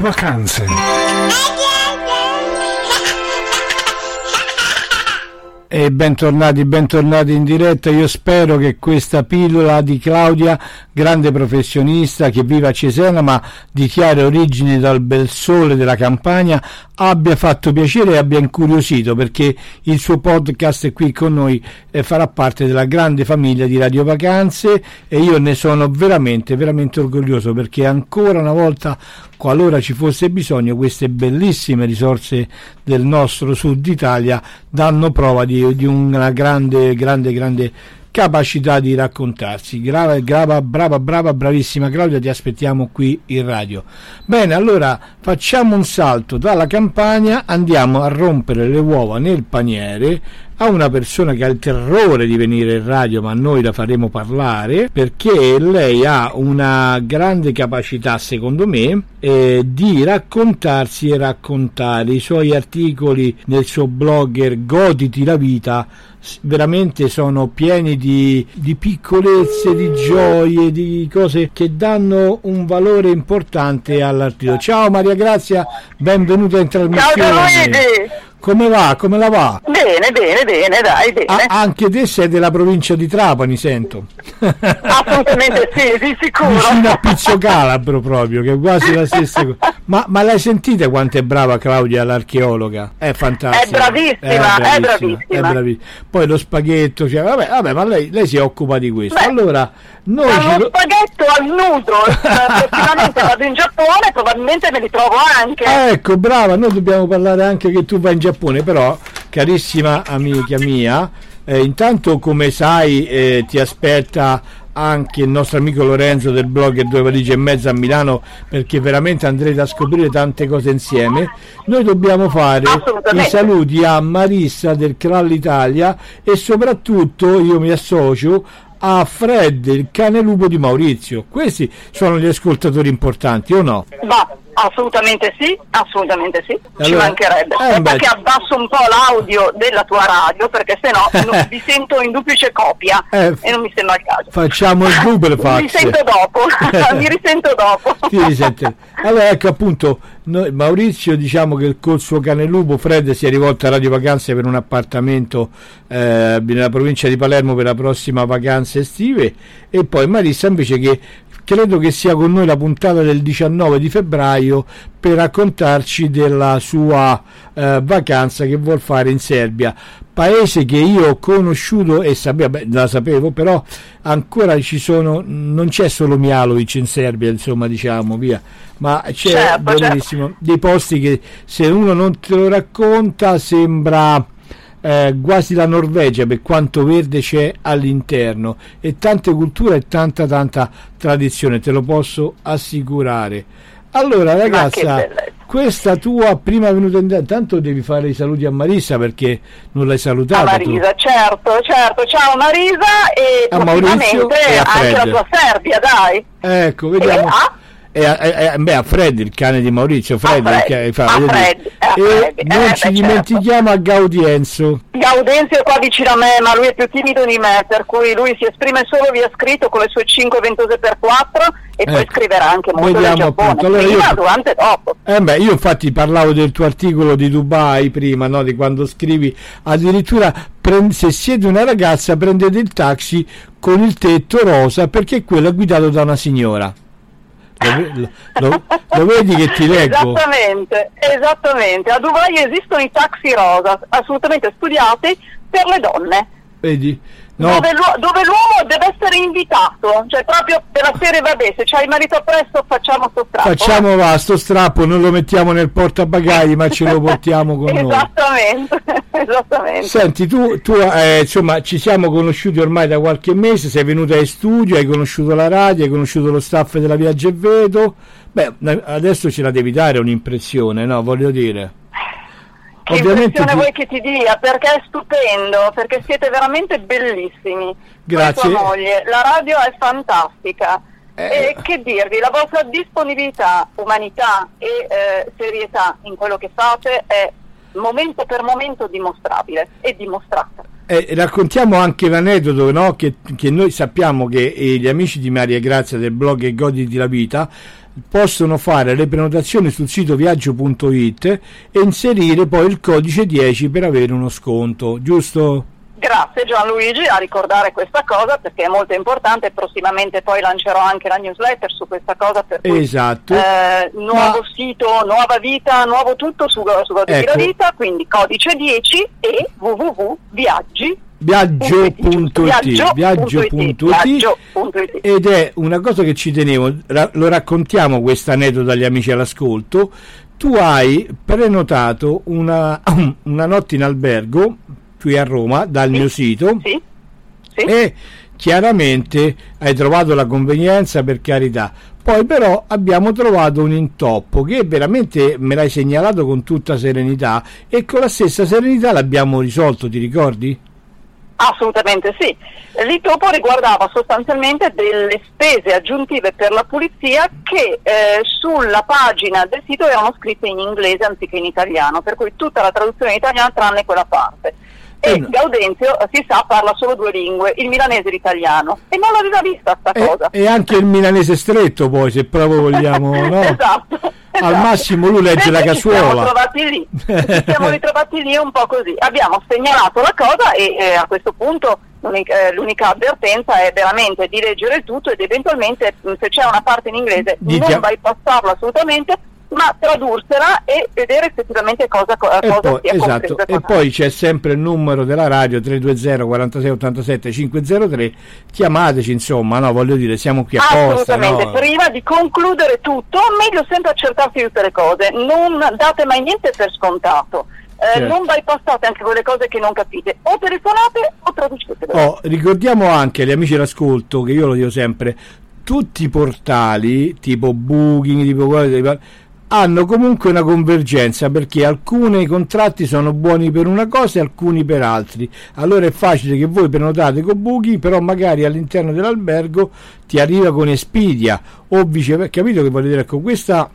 S2: vacanze. E bentornati, bentornati in diretta. Io spero che questa pillola di Claudia, grande professionista che vive a Cesena ma di chiare origini dal bel sole della campagna, abbia fatto piacere e abbia incuriosito perché il suo podcast qui con noi eh, farà parte della grande famiglia di Radio Vacanze e io ne sono veramente, veramente orgoglioso perché ancora una volta qualora ci fosse bisogno, queste bellissime risorse del nostro sud Italia danno prova di, di una grande, grande, grande capacità di raccontarsi. Grava, grava, brava, brava, bravissima Claudia, ti aspettiamo qui in radio. Bene, allora facciamo un salto dalla campagna, andiamo a rompere le uova nel paniere a una persona che ha il terrore di venire in radio, ma noi la faremo parlare perché lei ha una grande capacità, secondo me, eh, di raccontarsi e raccontare i suoi articoli nel suo blogger Goditi la vita veramente sono pieni di, di, piccolezze, di gioie, di cose che danno un valore importante all'articolo. Ciao Maria Grazia, benvenuta in trasmissione. Ciao Luigi! Come va? Come la va?
S17: Bene, bene, bene, dai, bene.
S2: Ah, anche te sei della provincia di Trapani, sento.
S17: Assolutamente sì, di sicuro.
S2: Vicino a Pizzo Calabro proprio, che è quasi la stessa cosa. Ma, ma l'hai sentita quanto è brava Claudia, l'archeologa? È fantastica.
S17: È bravissima, è bravissima. È bravissima. È bravissima.
S2: Poi lo spaghetto, cioè, vabbè, vabbè, ma lei, lei si occupa di questo. Beh, allora, noi...
S17: Dallo spaghetto al nudo, effettivamente vado in Giappone, probabilmente me li trovo anche.
S2: Ah, ecco, brava, noi dobbiamo parlare anche che tu vai in Giappone Giappone, però, carissima amica mia, eh, intanto come sai eh, ti aspetta anche il nostro amico Lorenzo del blog Due valigie e mezza a Milano perché veramente andrete a scoprire tante cose insieme. Noi dobbiamo fare i saluti a Marissa del Kral Italia e soprattutto io mi associo a Fred, il cane lupo di Maurizio. Questi sono gli ascoltatori importanti o no?
S17: Ma assolutamente sì, assolutamente sì, ci
S2: Allora-
S17: mancherebbe.
S2: eh,
S17: Aspetta che abbasso un po' l'audio della tua radio perché sennò non- vi sento in duplice copia
S2: Eh,
S17: e non mi sembra il caso.
S2: Facciamo il double
S17: Mi
S2: fax.
S17: risento dopo, mi risento dopo.
S2: Allora ecco appunto noi- Maurizio diciamo che col suo cane lupo Fred si è rivolto a Radio Vacanze per un appartamento eh, nella provincia di Palermo per la prossima vacanze estive e poi Marissa invece che credo che sia con noi la puntata del 19 di febbraio per raccontarci della sua eh, vacanza che vuol fare in Serbia. Paese che io ho conosciuto e sapevo, beh, la sapevo però ancora ci sono non c'è solo Mialovic in Serbia insomma diciamo via ma c'è
S17: Certo,
S2: bellissimo dei posti che se uno non te lo racconta sembra eh, quasi la Norvegia per quanto verde c'è all'interno e tante culture e tanta tanta tradizione te lo posso assicurare allora ragazza questa tua prima venuta in tanto devi fare i saluti a Marissa perché non l'hai
S17: A
S2: salutata tu.
S17: Marisa, certo, certo. Ciao Marisa e
S2: A Maurizio e a
S17: anche la tua Serbia, dai.
S2: ecco vediamo
S17: E a?
S2: E a, e a- beh, a Fred il cane di Maurizio Fred,
S17: Fred,
S2: cane- fa-.
S17: Fred,
S2: e
S17: Fred.
S2: non
S17: Eh,
S2: ci
S17: beh,
S2: dimentichiamo a Gaudienzo
S17: Gaudenzio è qua vicino a me, ma lui è più timido di me, per cui lui si esprime solo via scritto con le sue 5 ventose per 4 e poi
S2: Ecco.
S17: scriverà anche molto del Giappone.
S2: Allora
S17: prima,
S2: io-
S17: durante e dopo.
S2: Eh beh, io infatti parlavo del tuo articolo di Dubai prima, no? di quando scrivi addirittura prend- se siete una ragazza prendete il taxi con il tetto rosa perché quello è guidato da una signora. Lo, lo- lo vedi che ti leggo?
S17: Esattamente, esattamente. A Dubai esistono i taxi rosa, assolutamente studiati per le donne.
S2: Vedi? No,
S17: Dove, l'uo- dove l'uomo deve essere invitato, cioè proprio della serie vabbè, se c'hai il marito appresso facciamo sto strappo.
S2: facciamo va, sto strappo non lo mettiamo nel portabagagli ma ce lo portiamo con noi.
S17: Esattamente, esattamente.
S2: Senti, tu, tu, eh, insomma, ci siamo conosciuti ormai da qualche mese, sei venuta in studio, hai conosciuto la radio, hai conosciuto lo staff della Viaggio e Vedo. Beh, adesso ce la devi dare un'impressione, no? Voglio dire.
S17: Che impressione vuoi che ti dia? Perché è stupendo, perché siete veramente bellissimi.
S2: Grazie.
S17: Tua moglie. La radio è fantastica.
S2: Eh.
S17: E che dirvi, la vostra disponibilità, umanità e eh, serietà in quello che fate è momento per momento dimostrabile e dimostrata.
S2: Eh, raccontiamo anche l'aneddoto no? che, che noi sappiamo che eh, gli amici di Maria Grazia del blog Goditi la Vita possono fare le prenotazioni sul sito viaggio.it e inserire poi il codice 10 per avere uno sconto, giusto?
S17: Grazie Gianluigi a ricordare questa cosa perché è molto importante, prossimamente poi lancerò anche la newsletter su questa cosa per cui
S2: Esatto.
S17: eh, nuovo sito, nuova vita, nuovo tutto su, su Goditi
S2: Ecco.
S17: la vita, quindi codice 10 e www.viaggi
S2: Viaggio.it
S17: Viaggio.it.
S2: ed è una cosa che ci tenevo, lo raccontiamo questo aneddoto agli amici all'ascolto. Tu hai prenotato una, una notte in albergo qui a Roma dal mio sito e chiaramente hai trovato la convenienza per carità. Poi però abbiamo trovato un intoppo che veramente me l'hai segnalato con tutta serenità e con la stessa serenità l'abbiamo risolto, ti ricordi?
S17: Assolutamente sì. L'intoppo riguardava sostanzialmente delle spese aggiuntive per la pulizia che eh, sulla pagina del sito erano scritte in inglese anziché in italiano, per cui tutta la traduzione in italiano tranne quella parte. E Gaudenzio, eh, si sa, parla solo due lingue, il milanese e l'italiano, e non l'aveva vista sta cosa.
S2: E anche il milanese stretto poi, se proprio vogliamo, no?
S17: esatto.
S2: Al massimo lui legge la
S17: Invece Ci siamo
S2: casuola.
S17: ritrovati lì, ci siamo ritrovati lì un po' così. Abbiamo segnalato la cosa e eh, a questo punto l'unica, eh, l'unica avvertenza è veramente di leggere il tutto ed eventualmente mh, se c'è una parte in inglese
S2: Di
S17: non bypassarla assolutamente, ma tradursela e vedere effettivamente cosa, co-
S2: E
S17: cosa
S2: poi, esatto, e poi c'è sempre il numero della radio 320 46 87 503 chiamateci insomma no voglio dire siamo qui apposta
S17: Assolutamente,
S2: no?
S17: prima di concludere tutto, meglio sempre accertarsi di tutte le cose, non date mai niente per scontato. eh,
S2: Certo.
S17: non bypassate anche quelle cose che non capite, o telefonate o traducete.
S2: Oh, ricordiamo anche agli amici d'ascolto che io lo dico sempre, tutti i portali tipo Booking, tipo hanno comunque una convergenza perché alcuni contratti sono buoni per una cosa e alcuni per altri. Allora è facile che voi prenotate con Booking, però magari all'interno dell'albergo ti arriva con Expedia o viceversa. Capito che voglio dire? Con questa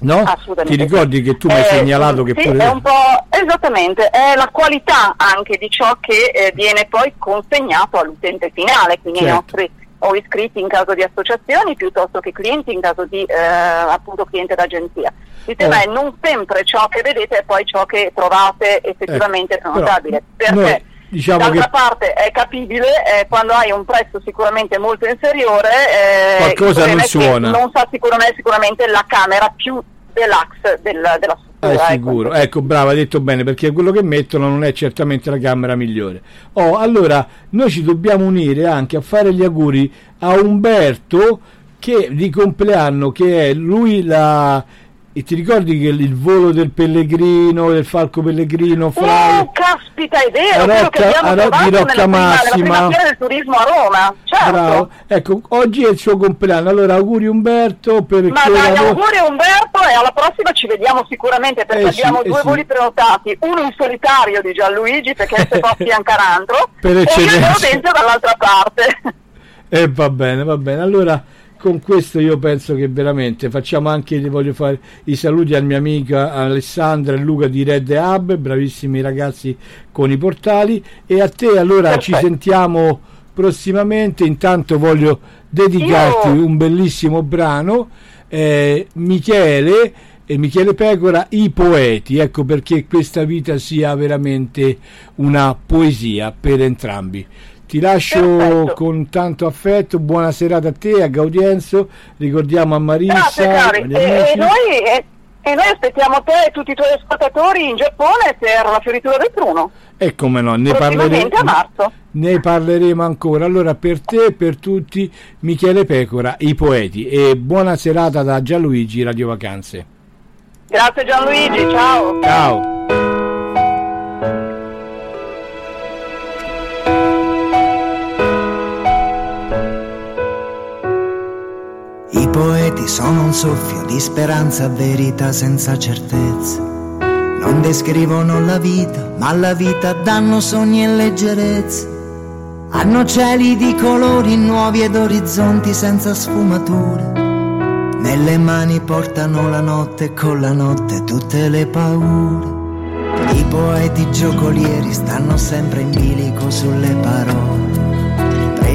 S2: No? Ti ricordi che tu mi hai
S17: Eh,
S2: segnalato che
S17: sì,
S2: pure
S17: è un po' esattamente, è la qualità anche di ciò che eh, viene poi consegnato all'utente finale, quindi
S2: Certo.
S17: nostri o iscritti in caso di associazioni piuttosto che clienti in caso di eh, appunto cliente d'agenzia. Il tema
S2: Eh.
S17: è non sempre ciò che vedete è poi ciò che trovate effettivamente prenotabile,
S2: però
S17: perché
S2: noi diciamo
S17: d'altra
S2: che-
S17: parte è capibile eh, quando hai un prezzo sicuramente molto inferiore eh,
S2: Qualcosa non suona.
S17: non sa sicuramente, sicuramente la camera più deluxe del- della struttura.
S2: Ah, sicuro, ecco, bravo, hai detto bene, perché quello che mettono non è certamente la camera migliore. Oh, allora, noi ci dobbiamo unire anche a fare gli auguri a Umberto che di compleanno, che è lui la... E ti ricordi che il, volo del Pellegrino, del Falco Pellegrino, fra...
S17: Oh, caspita, è vero,
S2: A
S17: quello che abbiamo trovato nella prima, prima
S2: Massima.
S17: fiera del turismo a Roma, certo.
S2: Bravo. Ecco, oggi è il suo compleanno, allora auguri Umberto per
S17: Ma dai, auguri a Umberto e alla prossima ci vediamo sicuramente perché
S2: Eh sì,
S17: abbiamo
S2: eh
S17: due
S2: sì.
S17: voli prenotati, uno in solitario di Gianluigi perché si può affiancarantro
S2: Per
S17: e io sono dentro dall'altra parte.
S2: E va bene, va bene. Allora, con questo io penso che veramente facciamo anche, voglio fare i saluti al mio amica Alessandra e Luca di Red Hub, bravissimi ragazzi con i portali. E a te allora ci sentiamo prossimamente. Intanto voglio dedicarti
S17: Io-
S2: un bellissimo brano. eh, Michele e Michele Pecora, i poeti, ecco perché questa vita sia veramente una poesia per entrambi. Ti lascio
S17: Perfetto.
S2: con tanto affetto, buona serata a te, a Gaudienzo, ricordiamo a Marissa,
S17: Grazie E, e noi, e, e noi aspettiamo te e tutti i tuoi ascoltatori in Giappone per la fioritura del pruno.
S2: E come no, ne parleremo,
S17: a marzo.
S2: ne parleremo ancora. Allora per te e per tutti, Michele Pecora, i poeti e buona serata da Gianluigi Radio Vacanze.
S17: Grazie Gianluigi, ciao.
S2: Ciao.
S18: Sono un soffio di speranza, verità senza certezza. Non descrivono la vita, ma alla vita danno sogni e leggerezza. Hanno cieli di colori nuovi ed orizzonti senza sfumature. Nelle mani portano la notte con la notte tutte le paure. I poeti giocolieri stanno sempre in bilico sulle parole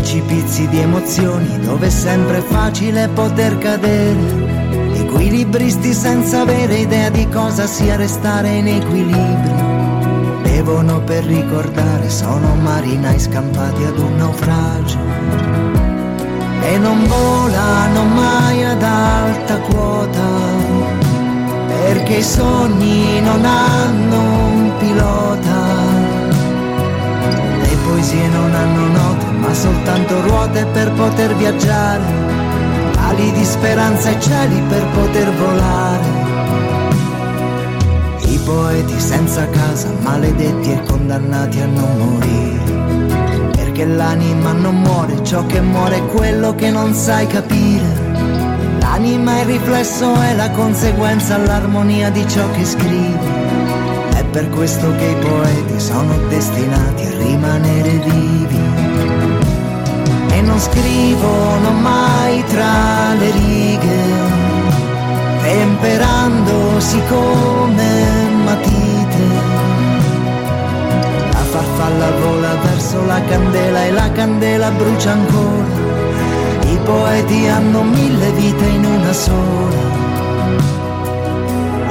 S18: precipizi di emozioni dove è sempre facile poter cadere, equilibristi senza avere idea di cosa sia restare in equilibrio, bevono per ricordare, sono marinai scampati ad un naufragio. E non volano mai ad alta quota, perché i sogni non hanno un pilota. Le poesie non hanno note, ma soltanto ruote per poter viaggiare, ali di speranza e cieli per poter volare. I poeti senza casa, maledetti e condannati a non morire, perché l'anima non muore, ciò che muore è quello che non sai capire. L'anima è il riflesso e la conseguenza, l'armonia di ciò che scrivi. È per questo che i poeti sono destinati a rimanere vivi e non scrivono mai tra le righe, temperandosi come matite. La farfalla vola verso la candela e la candela brucia ancora. I poeti hanno mille vite in una sola.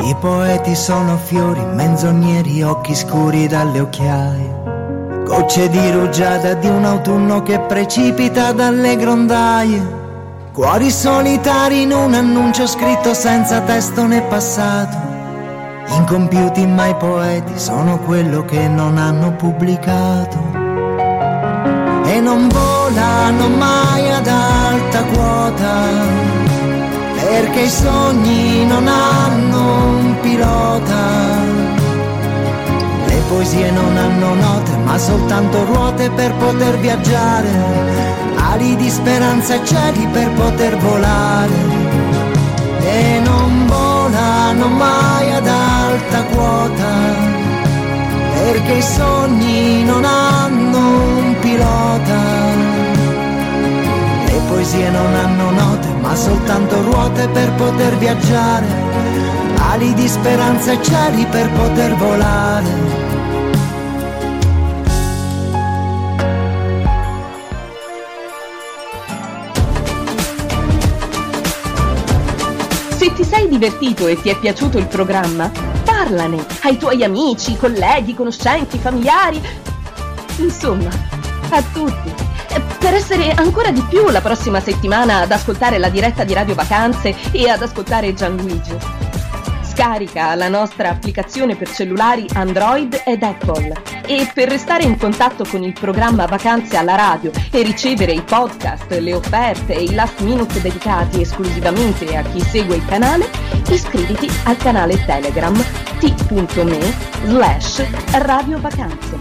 S18: I poeti sono fiori, menzogneri, occhi scuri dalle occhiaie. Gocce di rugiada di un autunno che precipita dalle grondaie. Cuori solitari in un annuncio scritto senza testo né passato. Incompiuti mai poeti sono quello che non hanno pubblicato. E non volano mai ad alta quota perché i sogni non hanno un pilota. Poesie non hanno note, ma soltanto ruote per poter viaggiare, ali di speranza e cieli per poter volare. E non volano mai ad alta quota, perché i sogni non hanno un pilota. Le poesie non hanno note, ma soltanto ruote per poter viaggiare, ali di speranza e cieli per poter volare.
S19: Ti sei divertito e ti è piaciuto il programma, parlane ai tuoi amici, colleghi, conoscenti, familiari, insomma, a tutti. Eh, Per essere ancora di più la prossima settimana ad ascoltare la diretta di Radio Vacanze e ad ascoltare Gianluigi. Scarica la nostra applicazione per cellulari Android ed Apple e per restare in contatto con il programma Vacanze alla radio e ricevere i podcast, le offerte e i last minute dedicati esclusivamente a chi segue il canale, iscriviti al canale Telegram t.me slash Radio Vacanze.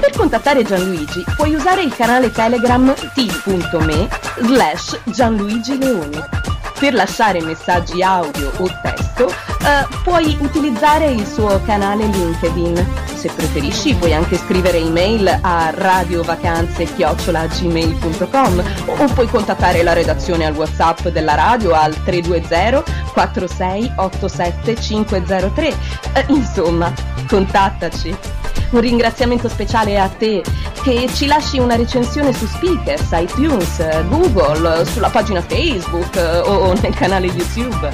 S19: Per contattare Gianluigi puoi usare il canale Telegram t.me slash Gianluigi Leoni. Per lasciare messaggi audio o testo eh, puoi utilizzare il suo canale LinkedIn. Se preferisci puoi anche scrivere email a radiovacanze-gmail.com o puoi contattare la redazione al whatsapp della radio al 320 4687 503. Eh, insomma, contattaci. Un ringraziamento speciale a te che ci lasci una recensione su Speakers, iTunes, Google, sulla pagina Facebook eh, o nel canale YouTube.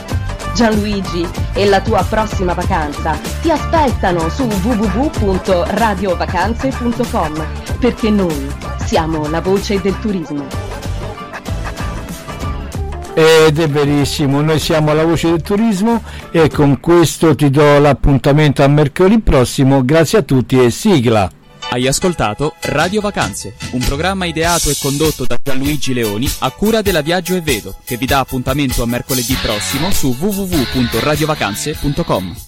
S19: Gianluigi e la tua prossima vacanza ti aspettano su www.radiovacanze.com perché noi siamo la voce del turismo.
S2: Ed è verissimo, noi siamo la voce del turismo e con questo ti do l'appuntamento a mercoledì prossimo. Grazie a tutti e sigla.
S20: Hai ascoltato Radio Vacanze, un programma ideato e condotto da Gianluigi Leoni a cura della Viaggio e Vedo, che vi dà appuntamento a mercoledì prossimo su www.radiovacanze.com.